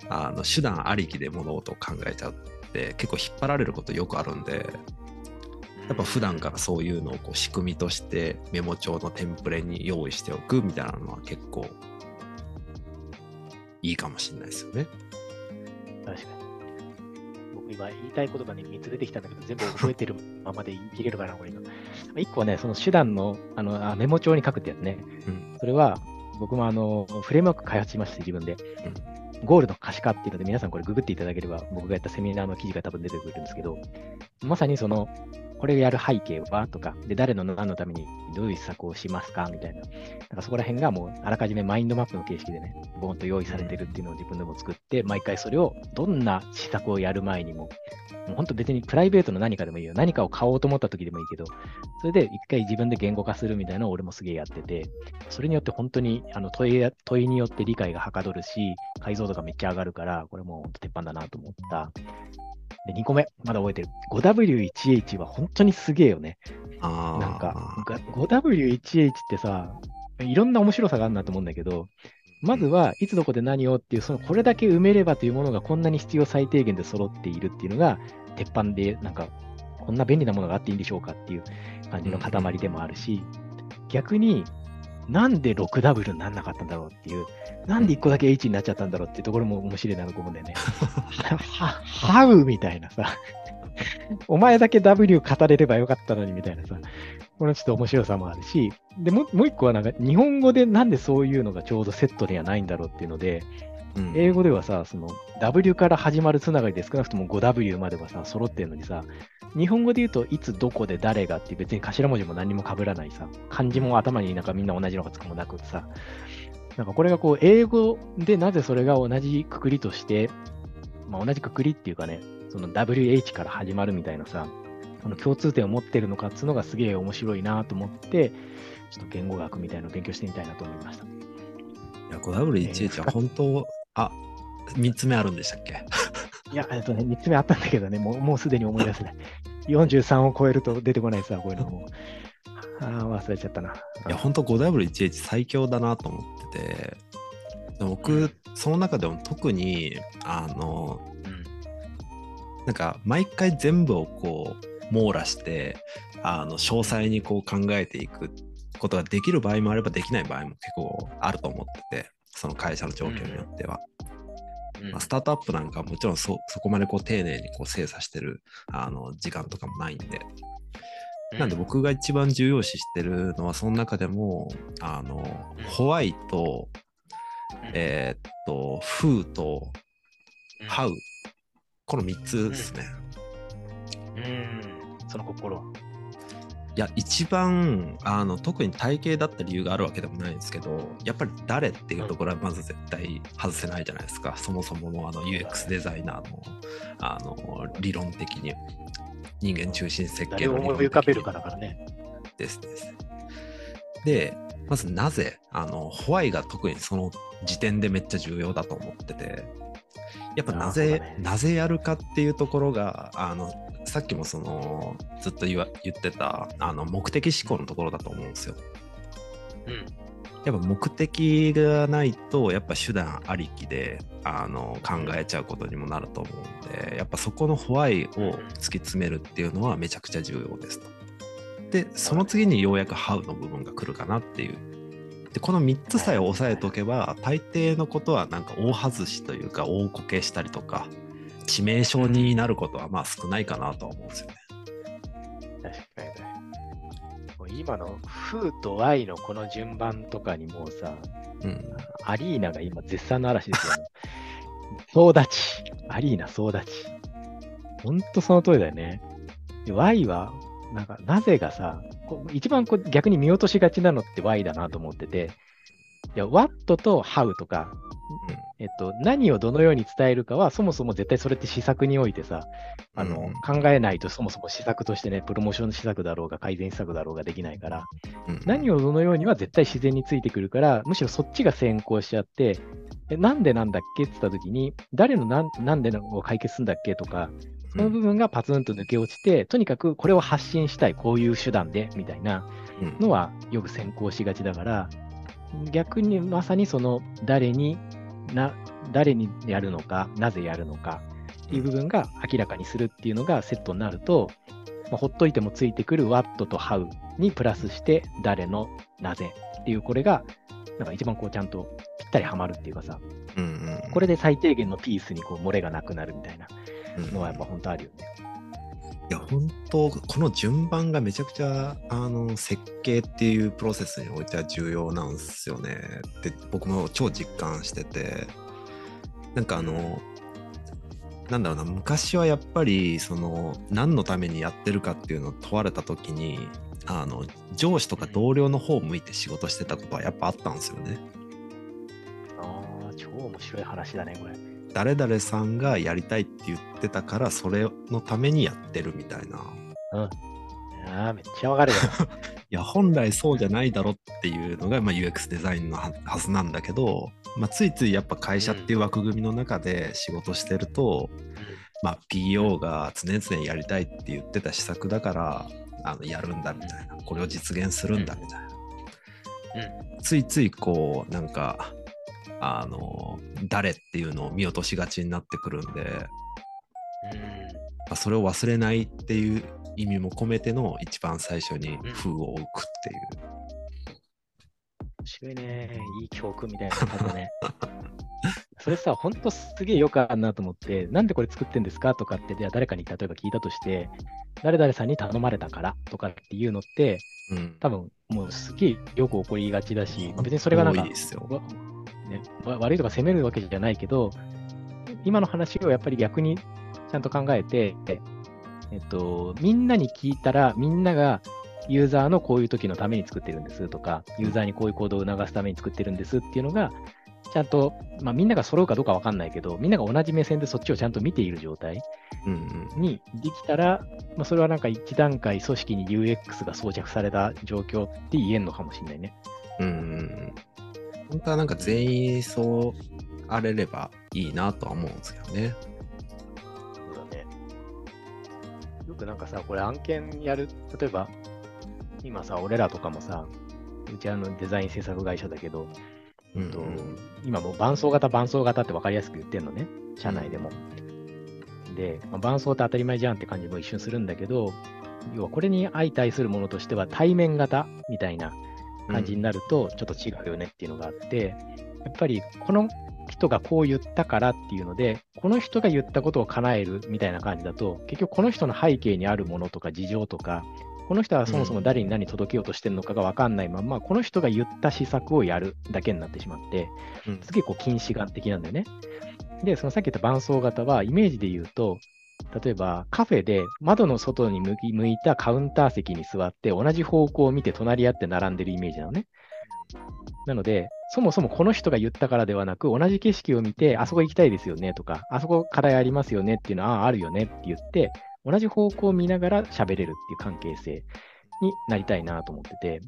あの手段ありきで物事を考えちゃって結構引っ張られることよくあるんでやっぱ普段からそういうのをこう仕組みとしてメモ帳のテンプレに用意しておくみたいなのは結構いいかもしれないですよね。確かに。僕今言いたい言葉に3つ出てきたんだけど、全部覚えてるままで言い切れるかな、これ今。1個はね、その手段のあのあメモ帳に書くってやつね。うんそれは、僕もあのフレームワーク開発しまして、自分で。ゴールの可視化っていうので、皆さんこれググっていただければ、僕がやったセミナーの記事が多分出てくるんですけど、まさにその、これをやる背景は？とか、で、誰の何のためにどういう施策をしますか？みたいな。なんかそこら辺がもう、あらかじめマインドマップの形式でね、ボーンと用意されてるっていうのを自分でも作って、毎回それをどんな施策をやる前にも、もう本当別にプライベートの何かでもいいよ。何かを買おうと思った時でもいいけど、それで一回自分で言語化するみたいなのを俺もすげえやってて、それによって本当にあの問い問いによって理解がはかどるし、解像度がめっちゃ上がるから、これもう鉄板だなと思った。で、2個目、まだ覚えてる。5W1H は本当にすげえよね。あなんか、が 5W1H ってさ、いろんな面白さがあるなと思うんだけど、まずはいつどこで何をっていう、そのこれだけ埋めればというものがこんなに必要最低限で揃っているっていうのが、鉄板で、なんか、こんな便利なものがあっていいんでしょうかっていう感じの塊でもあるし、逆になんで 6W にならなかったんだろうっていう、なんで1個だけ H になっちゃったんだろうっていうところも面白いなと思うんだよね。ハウみたいなさ、お前だけ W 語れればよかったのにみたいなさ、このちょっと面白さもあるし、で、もうもう一個はなんか日本語でなんでそういうのがちょうどセットではないんだろうっていうので、うん英語ではさ、その W から始まるつながりで少なくとも 5W まではさ、揃ってるのにさ、日本語で言うといつどこで誰がって別に頭文字も何も被らないさ、漢字も頭になんかみんな同じのがつくもなくさ、なんかこれがこう英語でなぜそれが同じくくりとして、まあ、同じくくりっていうかね、その WH から始まるみたいなさ、その共通点を持ってるのかっつうのがすげえ面白いなと思って、ちょっと言語学みたいなのを勉強してみたいなと思いました。いや、5W1H は本当、あ、3つ目あるんでしたっけ？いや、えっとね、3つ目あったんだけどね、もうもうすでに思い出せない。43を超えると出てこないさ、こういうのも。ああ、忘れちゃったな。いや、本当 5W1H 最強だなと思ってて、で僕、その中でも特に、あの、なんか毎回全部をこう網羅してあの詳細にこう考えていくことができる場合もあればできない場合も結構あると思っててその会社の状況によっては、うん。まあ、スタートアップなんかはもちろんそそこまでこう丁寧にこう精査してるあの時間とかもないんで。なんで僕が一番重要視してるのはその中でもあのホワイトえーっとフーとハウ。この3つですね、うん、その心。は。いや一番あの特に体型だった理由があるわけでもないんですけどやっぱり誰っていうところはまず絶対外せないじゃないですか、そもそものあの UX デザイナーのあの理論的に人間中心設計誰を思い浮かべるかだからね。ですです。でまずなぜあのホワイが特にその時点でめっちゃ重要だと思っててやっぱなぜねなぜやるかっていうところがあのさっきもそのずっと言わ言ってたあの目的思考のところだと思うんですよ。うん。やっぱ目的がないとやっぱ手段ありきであの考えちゃうことにもなると思うんでやっぱそこのホワイを突き詰めるっていうのはめちゃくちゃ重要ですと。でその次にようやくハウの部分が来るかなっていう。でこの3つさえ押さえておけば大抵のことはなんか大外しというか大こけしたりとか致命傷になることはまあ少ないかなとは思うんですよね。確かに。もう今のフーと Y のこの順番とかにもうさ、うん、アリーナが今絶賛の嵐ですよ、ね。総立ち。アリーナ総立ち。ほんとその通りだよね。で Y は、なんか、なぜがさ、一番こう逆に見落としがちなのって Y だなと思ってて、いや、What と How とか、えっと、何をどのように伝えるかは、そもそも絶対それって施策においてさ、あの、考えないとそもそも施策としてね、プロモーション施策だろうが改善施策だろうができないから、うん何をどのようには絶対自然についてくるから、むしろそっちが先行しちゃって、えなんでなんだっけって言ったときに、誰のなんなんでのを解決するんだっけとか、その部分がパツンと抜け落ちて、とにかくこれを発信したい、こういう手段で、みたいなうん。のはよく先行しがちだから、逆にまさにその誰にな、誰にやるのか、なぜやるのかっていう部分が明らかにするっていうのがセットになると、まあほっといてもついてくる What と How にプラスして誰のなぜっていうこれがなんか一番こうちゃんとぴったりはまるっていうかさ、うんうんこれで最低限のピースにこう漏れがなくなるみたいな。うんのはやっぱ本当あるよね。いや本当この順番がめちゃくちゃあの設計っていうプロセスにおいては重要なんですよねって僕も超実感しててなんかあのなんだろうな昔はやっぱりその何のためにやってるかっていうのを問われた時にあの上司とか同僚の方を向いて仕事してたことはやっぱあったんですよね。ああ、超面白い話だね、これ。誰々さんがやりたいって言ってたからそれのためにやってるみたいな。ああ、めっちゃわかるよ。いや本来そうじゃないだろっていうのが、まあ、UX デザインのははずなんだけど、まあ、ついついやっぱ会社っていう枠組みの中で仕事してると、まあ、PO が常々やりたいって言ってた施策だからあのやるんだみたいな。これを実現するんだみたいな、ついついこうなんかあの誰っていうのを見落としがちになってくるんで、まあ、それを忘れないっていう意味も込めての一番最初に封を置くっていう。面白いね。いい教訓みたいな感じだね。それさ、ほんとすげえよくあるなと思って、なんでこれ作ってんですかとかって、じゃあ誰かに例えば聞いたとして、誰々さんに頼まれたからとかっていうのって、うん、多分もうすげえよく起こりがちだし、まあ別にそれがなんか多いですよ。わね、わ悪いとか責めるわけじゃないけど、今の話をやっぱり逆にちゃんと考えて、えっと、みんなに聞いたら、みんながユーザーのこういう時のために作ってるんですとか、ユーザーにこういう行動を促すために作ってるんですっていうのが、ちゃんと、まあ、みんなが揃うかどうかわかんないけど、みんなが同じ目線でそっちをちゃんと見ている状態にできたら、まあ、それはなんか一段階組織に UX が装着された状況って言えんのかもしれないね。うんうんうん本当はなんか全員そうあれればいいなとは思うんですけどね。そうだね。よくなんかさ、これ案件やる、例えば、今さ、俺らとかもさ、うちあのデザイン制作会社だけど、うんえっと今もう伴奏型、伴奏型って分かりやすく言ってんのね、社内でも。で、まあ、伴奏って当たり前じゃんって感じも一瞬するんだけど、要はこれに相対するものとしては対面型みたいな感じになるとちょっと違うよねっていうのがあって、やっぱりこの人がこう言ったからっていうので、この人が言ったことを叶えるみたいな感じだと、結局この人の背景にあるものとか事情とか、この人はそもそも誰に何届けようとしてるのかが分かんないまま、この人が言った施策をやるだけになってしまって、うんすげえこう近視眼的なんだよね。で、そのさっき言った伴奏型はイメージで言うと、例えばカフェで窓の外に向き向いたカウンター席に座って同じ方向を見て隣り合って並んでるイメージなのね。なので、そもそもこの人が言ったからではなく、同じ景色を見て、あそこ行きたいですよねとか、あそこ課題ありますよねっていうのは、ああ、あるよねって言って、同じ方向を見ながら喋れるっていう関係性になりたいなと思ってて、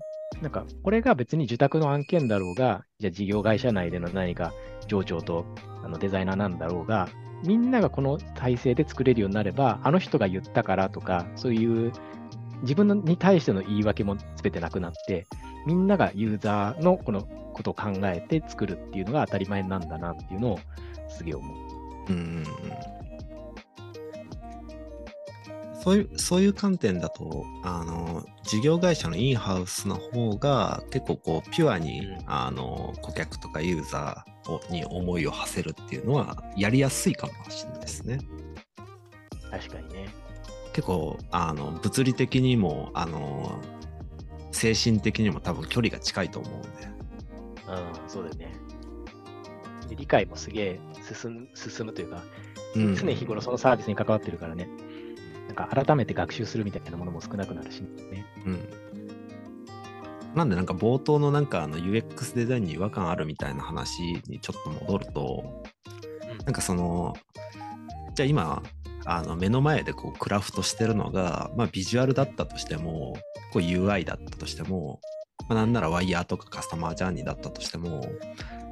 なんか、これが別に受託の案件だろうが、じゃあ事業会社内での何か上長とあのデザイナーなんだろうが、みんながこの体制で作れるようになれば、あの人が言ったからとか、そういう自分に対しての言い訳も全てなくなって、みんながユーザーのこのことを考えて作るっていうのが当たり前なんだなっていうのをすげえ思う。うんそういうそういう観点だとあの事業会社のインハウスの方が結構こうピュアに、うんあの顧客とかユーザーをに思いを馳せるっていうのはやりやすいかもしれないですね。確かにね。結構あの物理的にもあの精神的にも多分距離が近いと思うんで。うん、そうだよね。で理解もすげえ進む進むというか、うん常日頃そのサービスに関わってるからね、なんか改めて学習するみたいなものも少なくなるしね。うん。なんでなんか冒頭のなんかあの UX デザインに違和感あるみたいな話にちょっと戻ると、うんなんかその、じゃあ今、あの目の前でこうクラフトしてるのが、まあ、ビジュアルだったとしても、こう UI だったとしても、まあ、なんならワイヤーとかカスタマージャーニーだったとしても、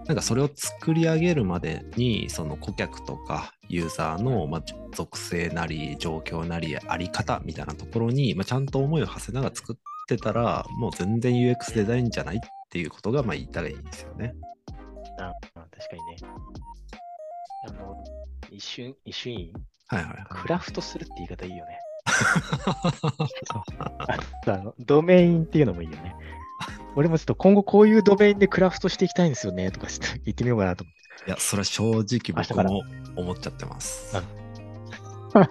なんかそれを作り上げるまでに、その顧客とかユーザーの、まあ、属性なり、状況なり、あり方みたいなところに、まあ、ちゃんと思いを馳せながら作ってたら、もう全然 UX デザインじゃないっていうことが、まあ言いたらいいんですよね。ああ確かにね。あの、一瞬、一瞬いい？はいはいはい。クラフトするって言い方いいよね。あ とあのドメインっていうのもいいよね。俺もちょっと今後こういうドメインでクラフトしていきたいんですよねとか 言ってみようかなと思って。いや、それは正直僕も思っちゃってます。あ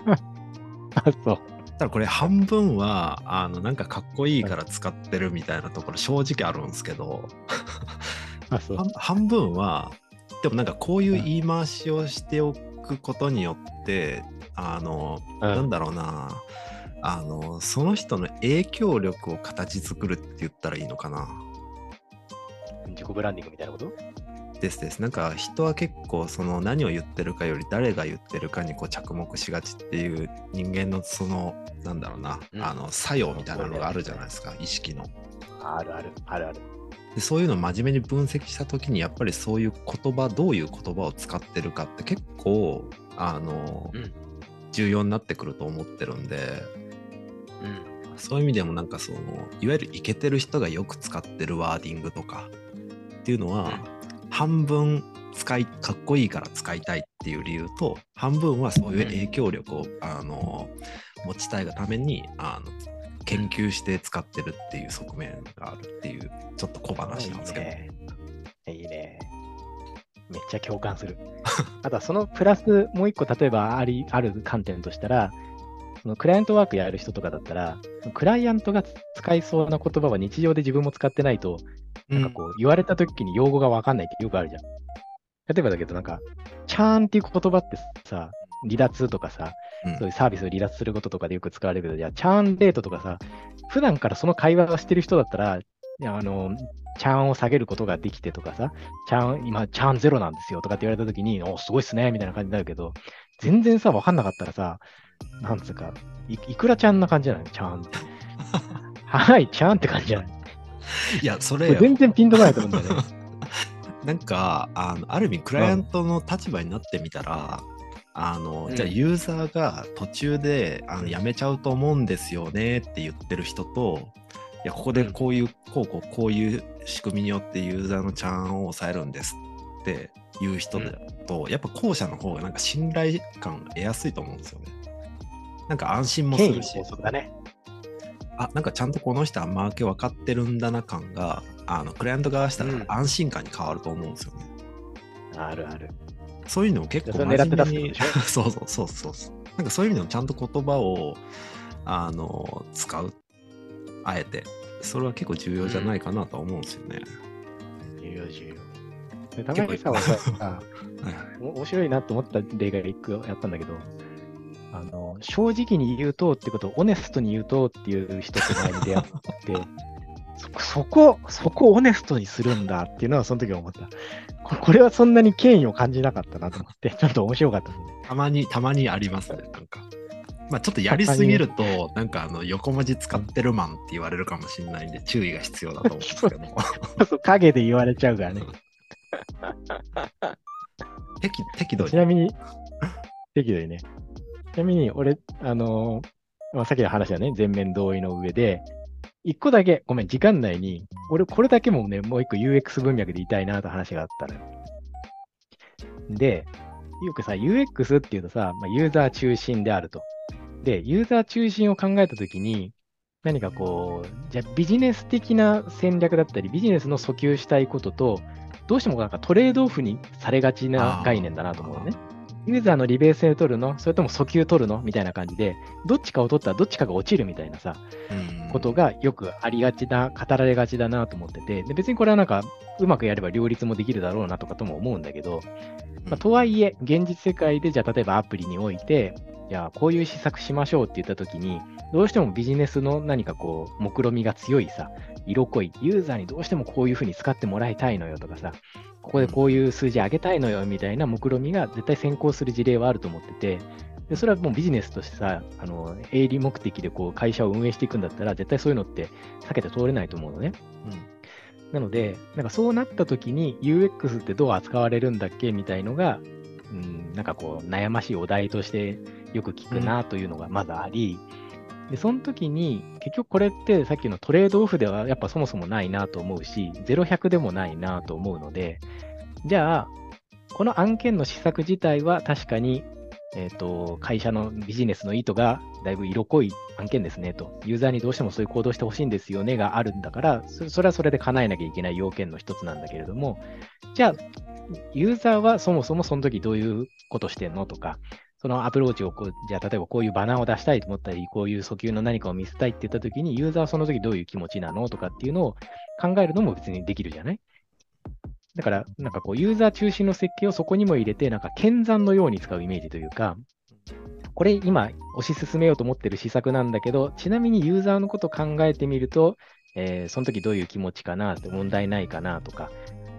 あ、そう。ただこれ半分は、あの、なんかかっこいいから使ってるみたいなところ正直あるんですけど。半半分は、でもなんかこういう言い回しをしておくことによって、あの、うんなんだろうな、あの、その人の影響力を形作るって言ったらいいのかな。自己ブランディングみたいなこと？ですです。なんか人は結構その何を言ってるかより誰が言ってるかにこう着目しがちっていう人間のそのなんだろうな、うんあの作用みたいなのがあるじゃないですか、意識の。あるある、あるある。でそういうのを真面目に分析した時にやっぱりそういう言葉どういう言葉を使ってるかって結構あの、うん重要になってくると思ってるんで、うん。そういう意味でもなんかそのいわゆるイケてる人がよく使ってるワーディングとかっていうのは、半分使いかっこいいから使いたいっていう理由と半分はそういう影響力を、あの持ちたいがためにあの研究して使ってるっていう側面があるっていうちょっと小話なんですけど。いいね。いいね。めっちゃ共感する。あとはそのプラスもう一個例えばありある観点としたら、そのクライアントワークやる人とかだったら、クライアントが使いそうな言葉は日常で自分も使ってないと、なんかこう言われた時に用語がわかんないってよくあるじゃん。例えばだけどなんか、チャーンっていう言葉ってさ、離脱とかさ、うんそういうサービスを離脱することとかでよく使われるけど、じゃあチャーンレートとかさ、普段からその会話をしてる人だったら、あの、チャーンを下げることができてとかさ、チャーン、今、チャーンゼロなんですよとかって言われたときに、お、すごいっすね、みたいな感じになるけど、全然さ、わかんなかったらさ、なんつうか、いいくらちゃんな感じじゃない？チャーンって。はい、チャーンって感じじゃない？いやそこれれ全然ピンとこないと思うんだよね。なんかあのある意味クライアントの立場になってみたら、あのうん。じゃあユーザーが途中であのやめちゃうと思うんですよねって言ってる人といやここでこういう、こうこうこういう仕組みによってユーザーのチャーンを抑えるんですっていう人だと、やっぱ後者の方がなんか信頼感得やすいと思うんですよね。なんか安心もするしだね。あなんかちゃんとこの人はマーケ分かってるんだな感があのクライアント側したらうん安心感に変わると思うんですよね。あるある。そういうのを結構狙って出すってこと真面目にでしょそうそうそうそうそう。なんかそういう意味でもちゃんと言葉をあの使うあえてそれは結構重要じゃないかなとは思うんですよね。重要重要。で高木さ んはさ、は面白いなと思った例が一個やったんだけど、あの、正直に言うとってことをオネストに言うとっていう人と前に出会って、そそこ、そこをオネストにするんだっていうのはその時思った。ここれはそんなに権威を感じなかったなと思って、ちょっと面白かったですね。たまにたまにありますねなんか。まあちょっとやりすぎると、なんかあの横文字使ってるマンって言われるかもしれないんで注意が必要だと思うんですけども。影で言われちゃうからね。適適度にち。なみに、適度にね。ちなみに、俺、あのーまあ、さっきの話はね、全面同意の上で、一個だけ、ごめん、時間内に、俺、これだけもね、もう一個 UX 文脈で言いたいなと話があったのよ。で、よくさ、UX っていうとさ、まあ、ユーザー中心であると。で、ユーザー中心を考えたときに、何かこう、じゃあビジネス的な戦略だったり、ビジネスの訴求したいことと、どうしてもなんかトレードオフにされがちな概念だなと思うのね。ユーザーの利便性取るの？それとも訴求取るの？みたいな感じで、どっちかを取ったらどっちかが落ちるみたいなさ、うん。ことがよくありがちな、語られがちだなと思ってて、で別にこれはなんか、うまくやれば両立もできるだろうなとかとも思うんだけど、まあ、とはいえ、現実世界でじゃあ例えばアプリにおいて、じゃあこういう施策しましょうって言ったときに、どうしてもビジネスの何かこう、目論みが強いさ、色濃い、ユーザーにどうしてもこういうふうに使ってもらいたいのよとかさ、ここでこういう数字上げたいのよみたいな目論みが絶対先行する事例はあると思ってて、でそれはもうビジネスとしてさ、あの営利目的でこう会社を運営していくんだったら、絶対そういうのって避けて通れないと思うのね。なので、なんかそうなった時に UX ってどう扱われるんだっけみたいのが、うん、なんかこう悩ましいお題としてよく聞くなというのがまずあり、で、その時に結局これってさっきのトレードオフではやっぱそもそもないなと思うし、0100でもないなと思うので、じゃあ、この案件の施策自体は確かに、えっ、と、会社のビジネスの意図がだいぶ色濃い案件ですねと、ユーザーにどうしてもそういう行動してほしいんですよねがあるんだから、そそれはそれで叶えなきゃいけない要件の一つなんだけれども、じゃあ、ユーザーはそもそもその時どういうことしてんのとか、そのアプローチをこう、じゃあ例えばこういうバナーを出したいと思ったり、こういう訴求の何かを見せたいって言った時に、ユーザーはその時どういう気持ちなのとかっていうのを考えるのも別にできるじゃない？だから、なんかこう、ユーザー中心の設計をそこにも入れて、なんか、剣山のように使うイメージというか、これ今、推し進めようと思ってる施策なんだけど、ちなみにユーザーのことを考えてみると、えーその時どういう気持ちかなって、問題ないかなとか、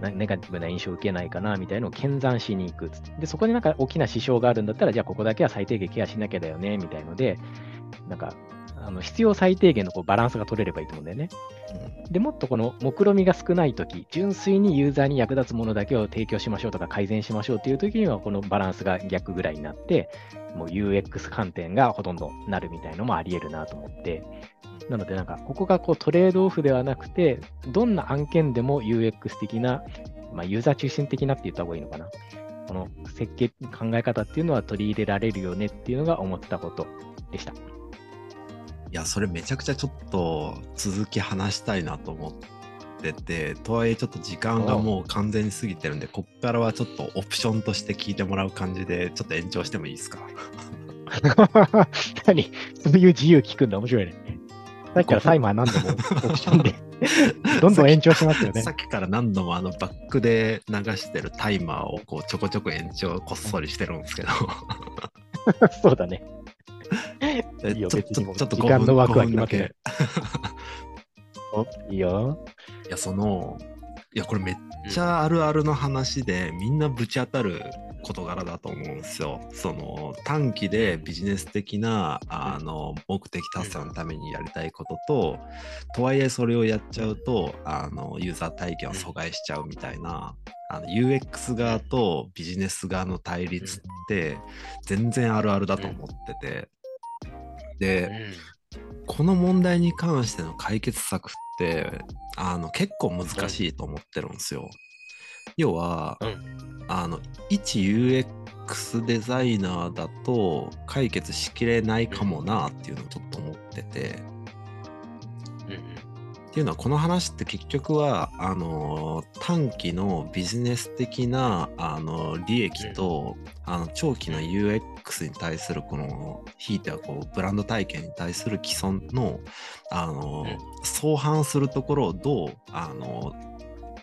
ネガティブな印象を受けないかなみたいなのを検算しに行く。で、そこでなんか大きな支障があるんだったら、じゃあここだけは最低限ケアしなきゃだよね、みたいので、なんか、ああの必要最低限のこうバランスが取れればいいと思うんだよね。でもっとこの目論見が少ないとき、純粋にユーザーに役立つものだけを提供しましょうとか改善しましょうというときには、このバランスが逆ぐらいになって、もう UX 観点がほとんどなるみたいのもあり得るなと思って、なのでなんか、ここがこうトレードオフではなくて、どんな案件でも UX 的な、まあ、ユーザー中心的なって言った方がいいのかな。この設計、考え方っていうのは取り入れられるよねっていうのが思ったことでした。いや、それめちゃくちゃちょっと続き話したいなと思ってて、とはいえちょっと時間がもう完全に過ぎてるんで、こっからはちょっとオプションとして聞いてもらう感じで、ちょっと延長してもいいですか？何？そういう自由聞くんだ、面白いね。さっきからタイマー何度もオプションで どんどん延長しますよね。さっきから何度もあのバックで流してるタイマーをこうちょこちょこ延長こっそりしてるんですけど。そうだね。いいよ、別にちょっと時間の枠は決まって。お、いいよ。いや、その、いや、これめっちゃあるあるの話で、みんなぶち当たる事柄だと思うんですよ。その短期でビジネス的なあの目的達成のためにやりたいことと、とはいえそれをやっちゃうとあのユーザー体験を阻害しちゃうみたいな。あの UX 側とビジネス側の対立って全然あるあるだと思ってて、で、この問題に関しての解決策ってあの結構難しいと思ってるんですよ。要は、うん、あの一 UX デザイナーだと解決しきれないかもなっていうのをちょっと思ってて。っていうのはこの話って結局はあの短期のビジネス的なあの利益と、あの長期の UX に対するこのひいてはこうブランド体験に対する既存のあの、相反するところをどうあの、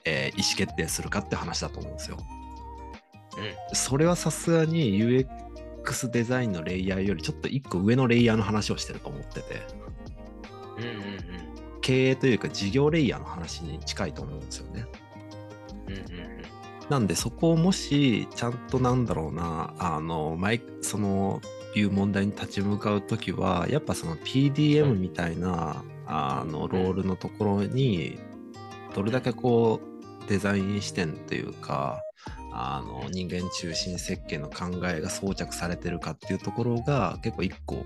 えー、意思決定するかって話だと思うんですよ。うん、それはさすがに UX デザインのレイヤーよりちょっと一個上のレイヤーの話をしてると思ってて。うんうんうん経営というか事業レイヤーの話に近いと思うんですよね。うんうんうん、なんでそこをもしちゃんとなんだろうなあの前そのいう問題に立ち向かう時はやっぱその PDM みたいな、うん、あのロールのところにどれだけこうデザイン視点というかあの人間中心設計の考えが装着されてるかっていうところが結構一個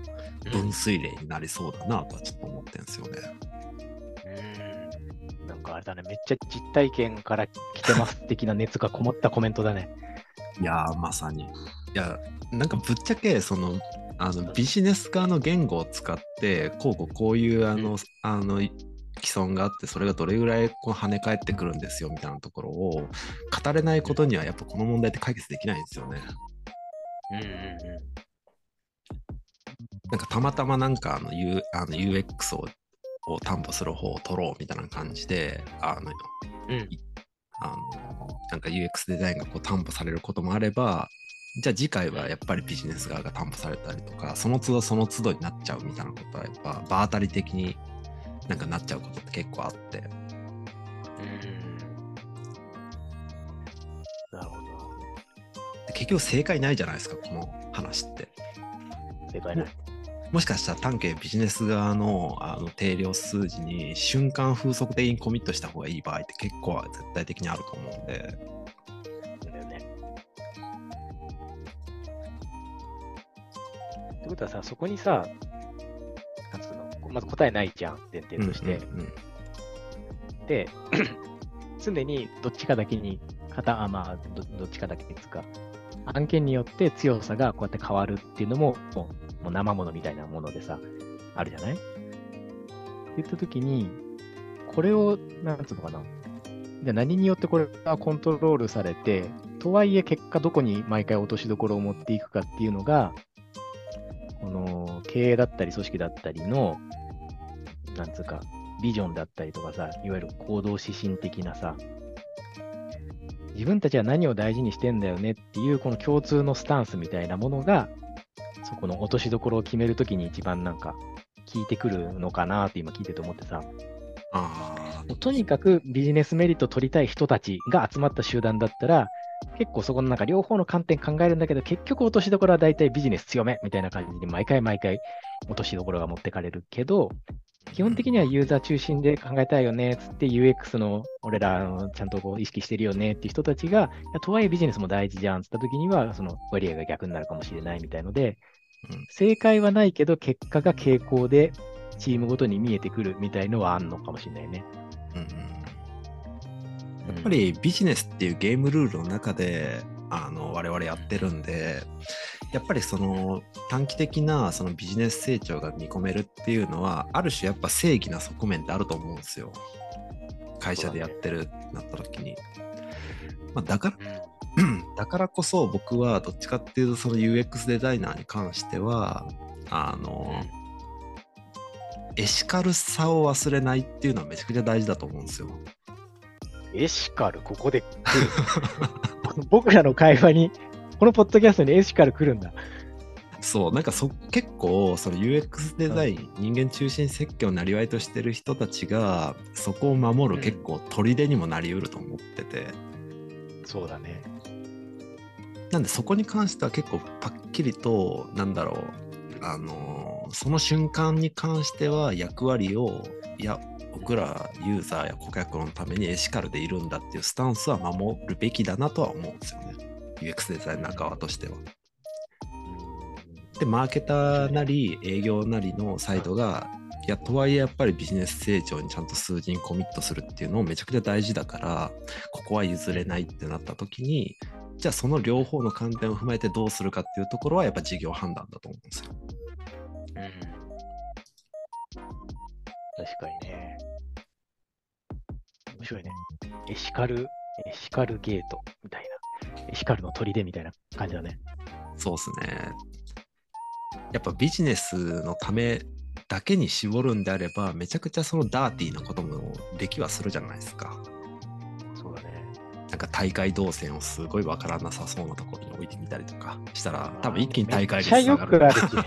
分水嶺になりそうだなとはちょっと思ってるんですよね。なんかあれだね、めっちゃ実体験から来てます的な熱がこもったコメントだね。いやー、まさに。いや、なんかぶっちゃけ、その、あのビジネス側の言語を使って、こうこうこういうあの、うん、あの既存があって、それがどれぐらいこう跳ね返ってくるんですよみたいなところを語れないことには、やっぱこの問題って解決できないんですよね。うんうんうん。なんかたまたまなんかあの、U、あの UX をを担保する方を取ろうみたいな感じで、あの、うん、あのなんか UX デザインがこう担保されることもあれば、じゃあ次回はやっぱりビジネス側が担保されたりとか、その都度その都度になっちゃうみたいなことは、やっぱ場当たり的になんかなっちゃうことって結構あって。うん。なるほど。結局正解ないじゃないですか、この話って。正解ない。もしかしたら単形ビジネス側のあの定量数字に瞬間風速的にコミットした方がいい場合って結構絶対的にあると思うんで。そうだよね。ってことはさ、そこにさ、まず答えないじゃん、前提として。うんうんうん、で、常にどっちかだけに、片、あ、まあど、どっちかだけにつか、案件によって強さがこうやって変わるっていうのも、もうもう生ものみたいなものでさ、あるじゃない？って言ったときに、これを、なんつうのかな。じゃあ何によってこれがコントロールされて、とはいえ結果どこに毎回落としどころを持っていくかっていうのが、この経営だったり組織だったりの、なんつうか、ビジョンだったりとかさ、いわゆる行動指針的なさ、自分たちは何を大事にしてんだよねっていうこの共通のスタンスみたいなものがそこの落としどころを決めるときに一番なんか効いてくるのかなって今聞いてて思ってさ。あとにかくビジネスメリット取りたい人たちが集まった集団だったら、結構そこのなんか両方の観点考えるんだけど、結局落としどころは大体ビジネス強めみたいな感じで、毎回毎回落としどころが持ってかれるけど、基本的にはユーザー中心で考えたいよねっつって UX の俺らちゃんとこう意識してるよねっていう人たちが、とはいえビジネスも大事じゃんっつった時には、その割合が逆になるかもしれないみたいので、うん、正解はないけど結果が傾向でチームごとに見えてくるみたいのはあんのかもしれないね。うん、やっぱりビジネスっていうゲームルールの中であの我々やってるんで、やっぱりその短期的なそのビジネス成長が見込めるっていうのは、ある種やっぱ正義な側面ってあると思うんですよ。会社でやってるってなった時に。まあ、だから、だからこそ僕はどっちかっていうとその UX デザイナーに関しては、あの、エシカルさを忘れないっていうのはめちゃくちゃ大事だと思うんですよ。エシカル、ここで来る。僕らの会話にこのポッドキャストにエシカル来るんだ。そう、なんかそ結構、その UX デザイン、人間中心設計をなりわいとしてる人たちが、そこを守る結構砦にもなりうると思ってて。そうだね。なんでそこに関しては結構パッキリと、なんだろう、あの、その瞬間に関しては役割を、いや、僕らユーザーや顧客のためにエシカルでいるんだっていうスタンスは守るべきだなとは思うんですよね。UX デザイナー側としては。で、マーケターなり営業なりのサイドが、いや、とはいえやっぱりビジネス成長にちゃんと数字にコミットするっていうのをめちゃくちゃ大事だから、ここは譲れないってなった時に、じゃあその両方の観点を踏まえてどうするかっていうところはやっぱ事業判断だと思うんですよ。うん。確かにね。面白いね。エシカル、エシカルゲートみたいな。光の砦みたいな感じだね。そうっすね。やっぱビジネスのためだけに絞るんであれば、めちゃくちゃそのダーティーなこともできはするじゃないですか。そうだね。なんか大会動線をすごいわからなさそうなところに置いてみたりとかしたら、多分一気に大会率下がる。めっちゃよく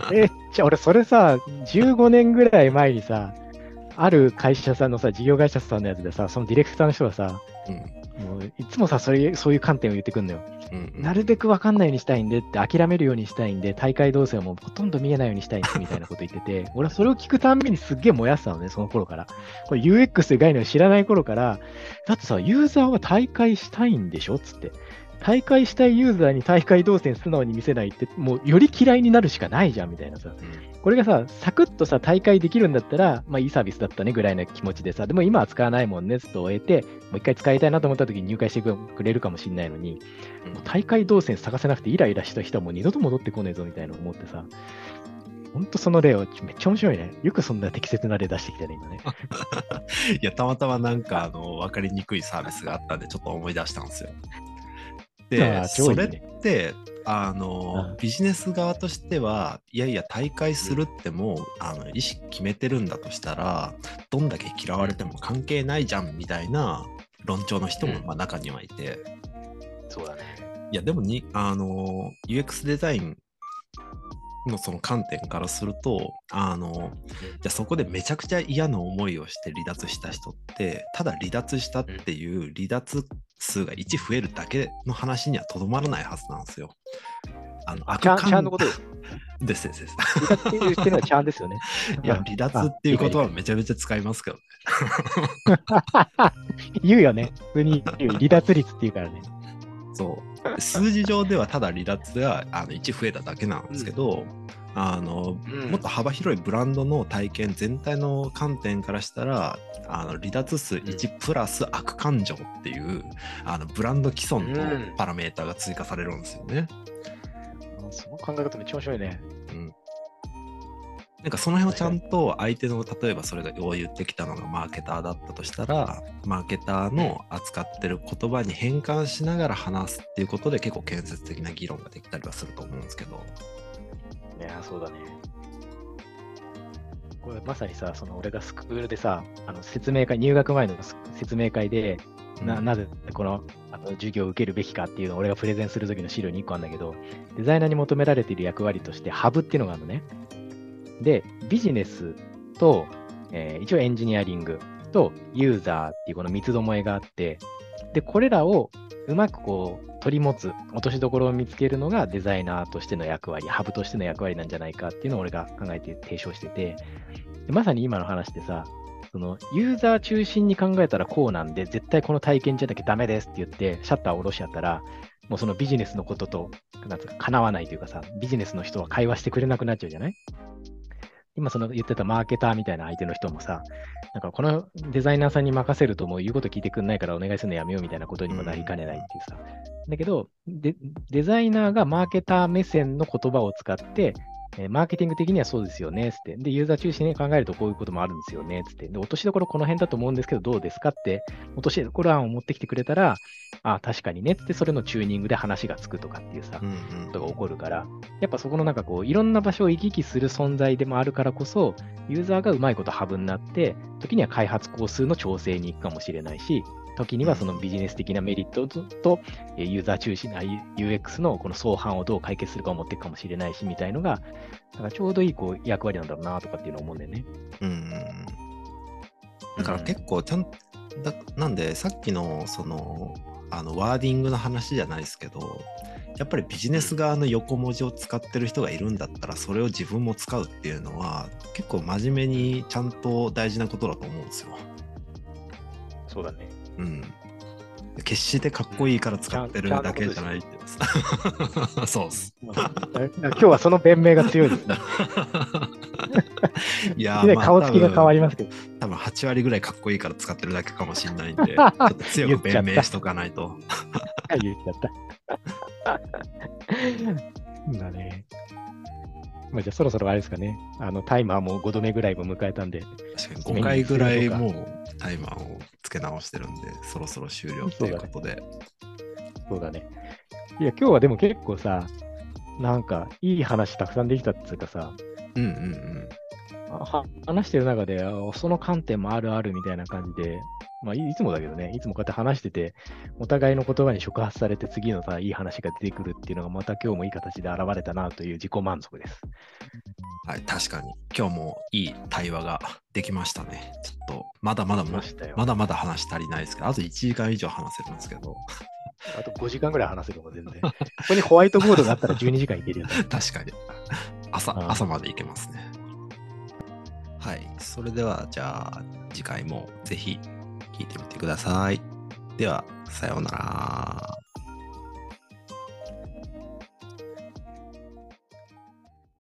ある え、じゃあ俺それさ、15年ぐらい前にさ、ある会社さんのさ、事業会社さんのやつでさ、そのディレクターの人がさ、うん、もういつもさそれ、そういう観点を言ってくんのよ。うんうん、なるべく分かんないようにしたいんでって、諦めるようにしたいんで、大会動線はもうほとんど見えないようにしたいんですみたいなこと言ってて、俺はそれを聞くたんびにすっげえ燃やしたのね、その頃から。これ UX という概念を知らない頃から、だってさ、ユーザーは大会したいんでしょ？つって。大会したいユーザーに大会動線素直に見せないって、もうより嫌いになるしかないじゃんみたいなさ。これがさ、サクッとさ、大会できるんだったら、まあいいサービスだったねぐらいの気持ちでさ、でも今は使わないもんね、と終えて、もう一回使いたいなと思った時に入会してくれるかもしれないのに、もう大会動線探せなくてイライラした人はもう二度と戻ってこねえぞみたいな思ってさ、ほんとその例をめっちゃ面白いね。よくそんな適切な例出してきたね、今ね。いや、たまたまなんか、あの、わかりにくいサービスがあったんで、ちょっと思い出したんですよ。で、それって、あの、ビジネス側としては、いやいや、大会するってもう、あの意識決めてるんだとしたら、どんだけ嫌われても関係ないじゃんみたいな論調の人もまあ中にはいて、そうだね。いや、でもに、あの、UX デザインのその観点からすると、あの、じゃあそこでめちゃくちゃ嫌な思いをして離脱した人って、ただ離脱したっていう離脱数が1増えるだけの話にはとどまらないはずなんですよ。あの、悪感。チャンのこと ですですです。離脱っていうのはチャンですよね。いや、離脱っていう言葉めちゃめちゃ使いますけどね。言うよね。普通に言う。離脱率っていうからね。そう。数字上ではただ離脱があの1増えただけなんですけど、うん、あの、うん、もっと幅広いブランドの体験全体の観点からしたら、あの離脱数1プラス悪感情っていう、うん、あのブランド既存のパラメータが追加されるんですよね。その考え方めっちゃ面白いね。なんかその辺をちゃんと相手の例えばそれがを言ってきたのがマーケターだったとしたらマーケターの扱ってる言葉に変換しながら話すっていうことで結構建設的な議論ができたりはすると思うんですけどいやそうだね。これまさにさその俺がスクールでさあの説明会入学前の説明会でななぜこのあの授業を受けるべきかっていうのを俺がプレゼンするときの資料に1個あるんだけどデザイナーに求められている役割としてハブっていうのがあるのね。で、ビジネスと、えー、一応エンジニアリングとユーザーっていうこの三つどもえがあって、で、これらをうまくこう取り持つ、落としどころを見つけるのがデザイナーとしての役割、ハブとしての役割なんじゃないかっていうのを俺が考えて提唱してて、まさに今の話でさ、そのユーザー中心に考えたらこうなんで、絶対この体験じゃなきゃダメですって言って、シャッターを下ろしちゃったら、もうそのビジネスのことと、なんか、叶わないというかさ、ビジネスの人は会話してくれなくなっちゃうじゃない今その言ってたマーケターみたいな相手の人もさ、なんかこのデザイナーさんに任せるともう言うこと聞いてくんないからお願いするのやめようみたいなことにもなりかねないっていうさ。だけどデ、デザイナーがマーケター目線の言葉を使って、えー、マーケティング的にはそうですよね、つって。で、ユーザー中心に考えるとこういうこともあるんですよね、つって。で、落としどころこの辺だと思うんですけど、どうですかって、落としどころ案を持ってきてくれたら、ああ、確かにね、って、それのチューニングで話がつくとかっていうさ、ことが起こるから、やっぱそこのなんかこう、いろんな場所を行き来する存在でもあるからこそ、ユーザーがうまいことハブになって、時には開発工数の調整に行くかもしれないし、時にはそのビジネス的なメリットと、ユーザー中心な UX のこの相反をどう解決するかを持っていくかもしれないしみたいのが、だからちょうどいいこう役割なんだろうなとかっていうのを思うんだよね。うん。だから結構ちゃん、だなんでさっきのそのあのワーディングの話じゃないですけど、やっぱりビジネス側の横文字を使ってる人がいるんだったら、それを自分も使うっていうのは、結構真面目にちゃんと大事なことだと思うんですよ。そうだね。うん。決してかっこいいから使ってるだけじゃないって そうっす。今日はその弁明が強いですね。いや、まあ、顔つきが変わりますけど。多分8割ぐらいかっこいいから使ってるだけかもしれないんで、ちょっと強く弁明しとかないと。言っちゃった。だね。まあ、じゃあそろそろあれですかね。あのタイマーも5度目ぐらいも迎えたんで。確かに5回ぐらいもうタイマーを付け直してるんで、そろそろ終了ということで。そうだね。いや、今日はでも結構さ、なんかいい話たくさんできたっていうかさ、うんうんうん。話してる中で、その観点もあるあるみたいな感じで、まあ、いつもだけどね、いつもこうやって話してて、お互いの言葉に触発されて、次のさ、いい話が出てくるっていうのが、また今日もいい形で現れたなという自己満足です。はい、確かに。今日もいい対話ができましたね。ちょっと、まだまだまだまだ話足りないですけど、あと1時間以上話せるんですけど。あと5時間ぐらい話せるもん全然。ここにホワイトボードがあったら12時間いけるよ、ね。確かに。朝、朝までいけますね。はい。それでは、じゃあ、次回もぜひ聞いてみてください。では、さようなら。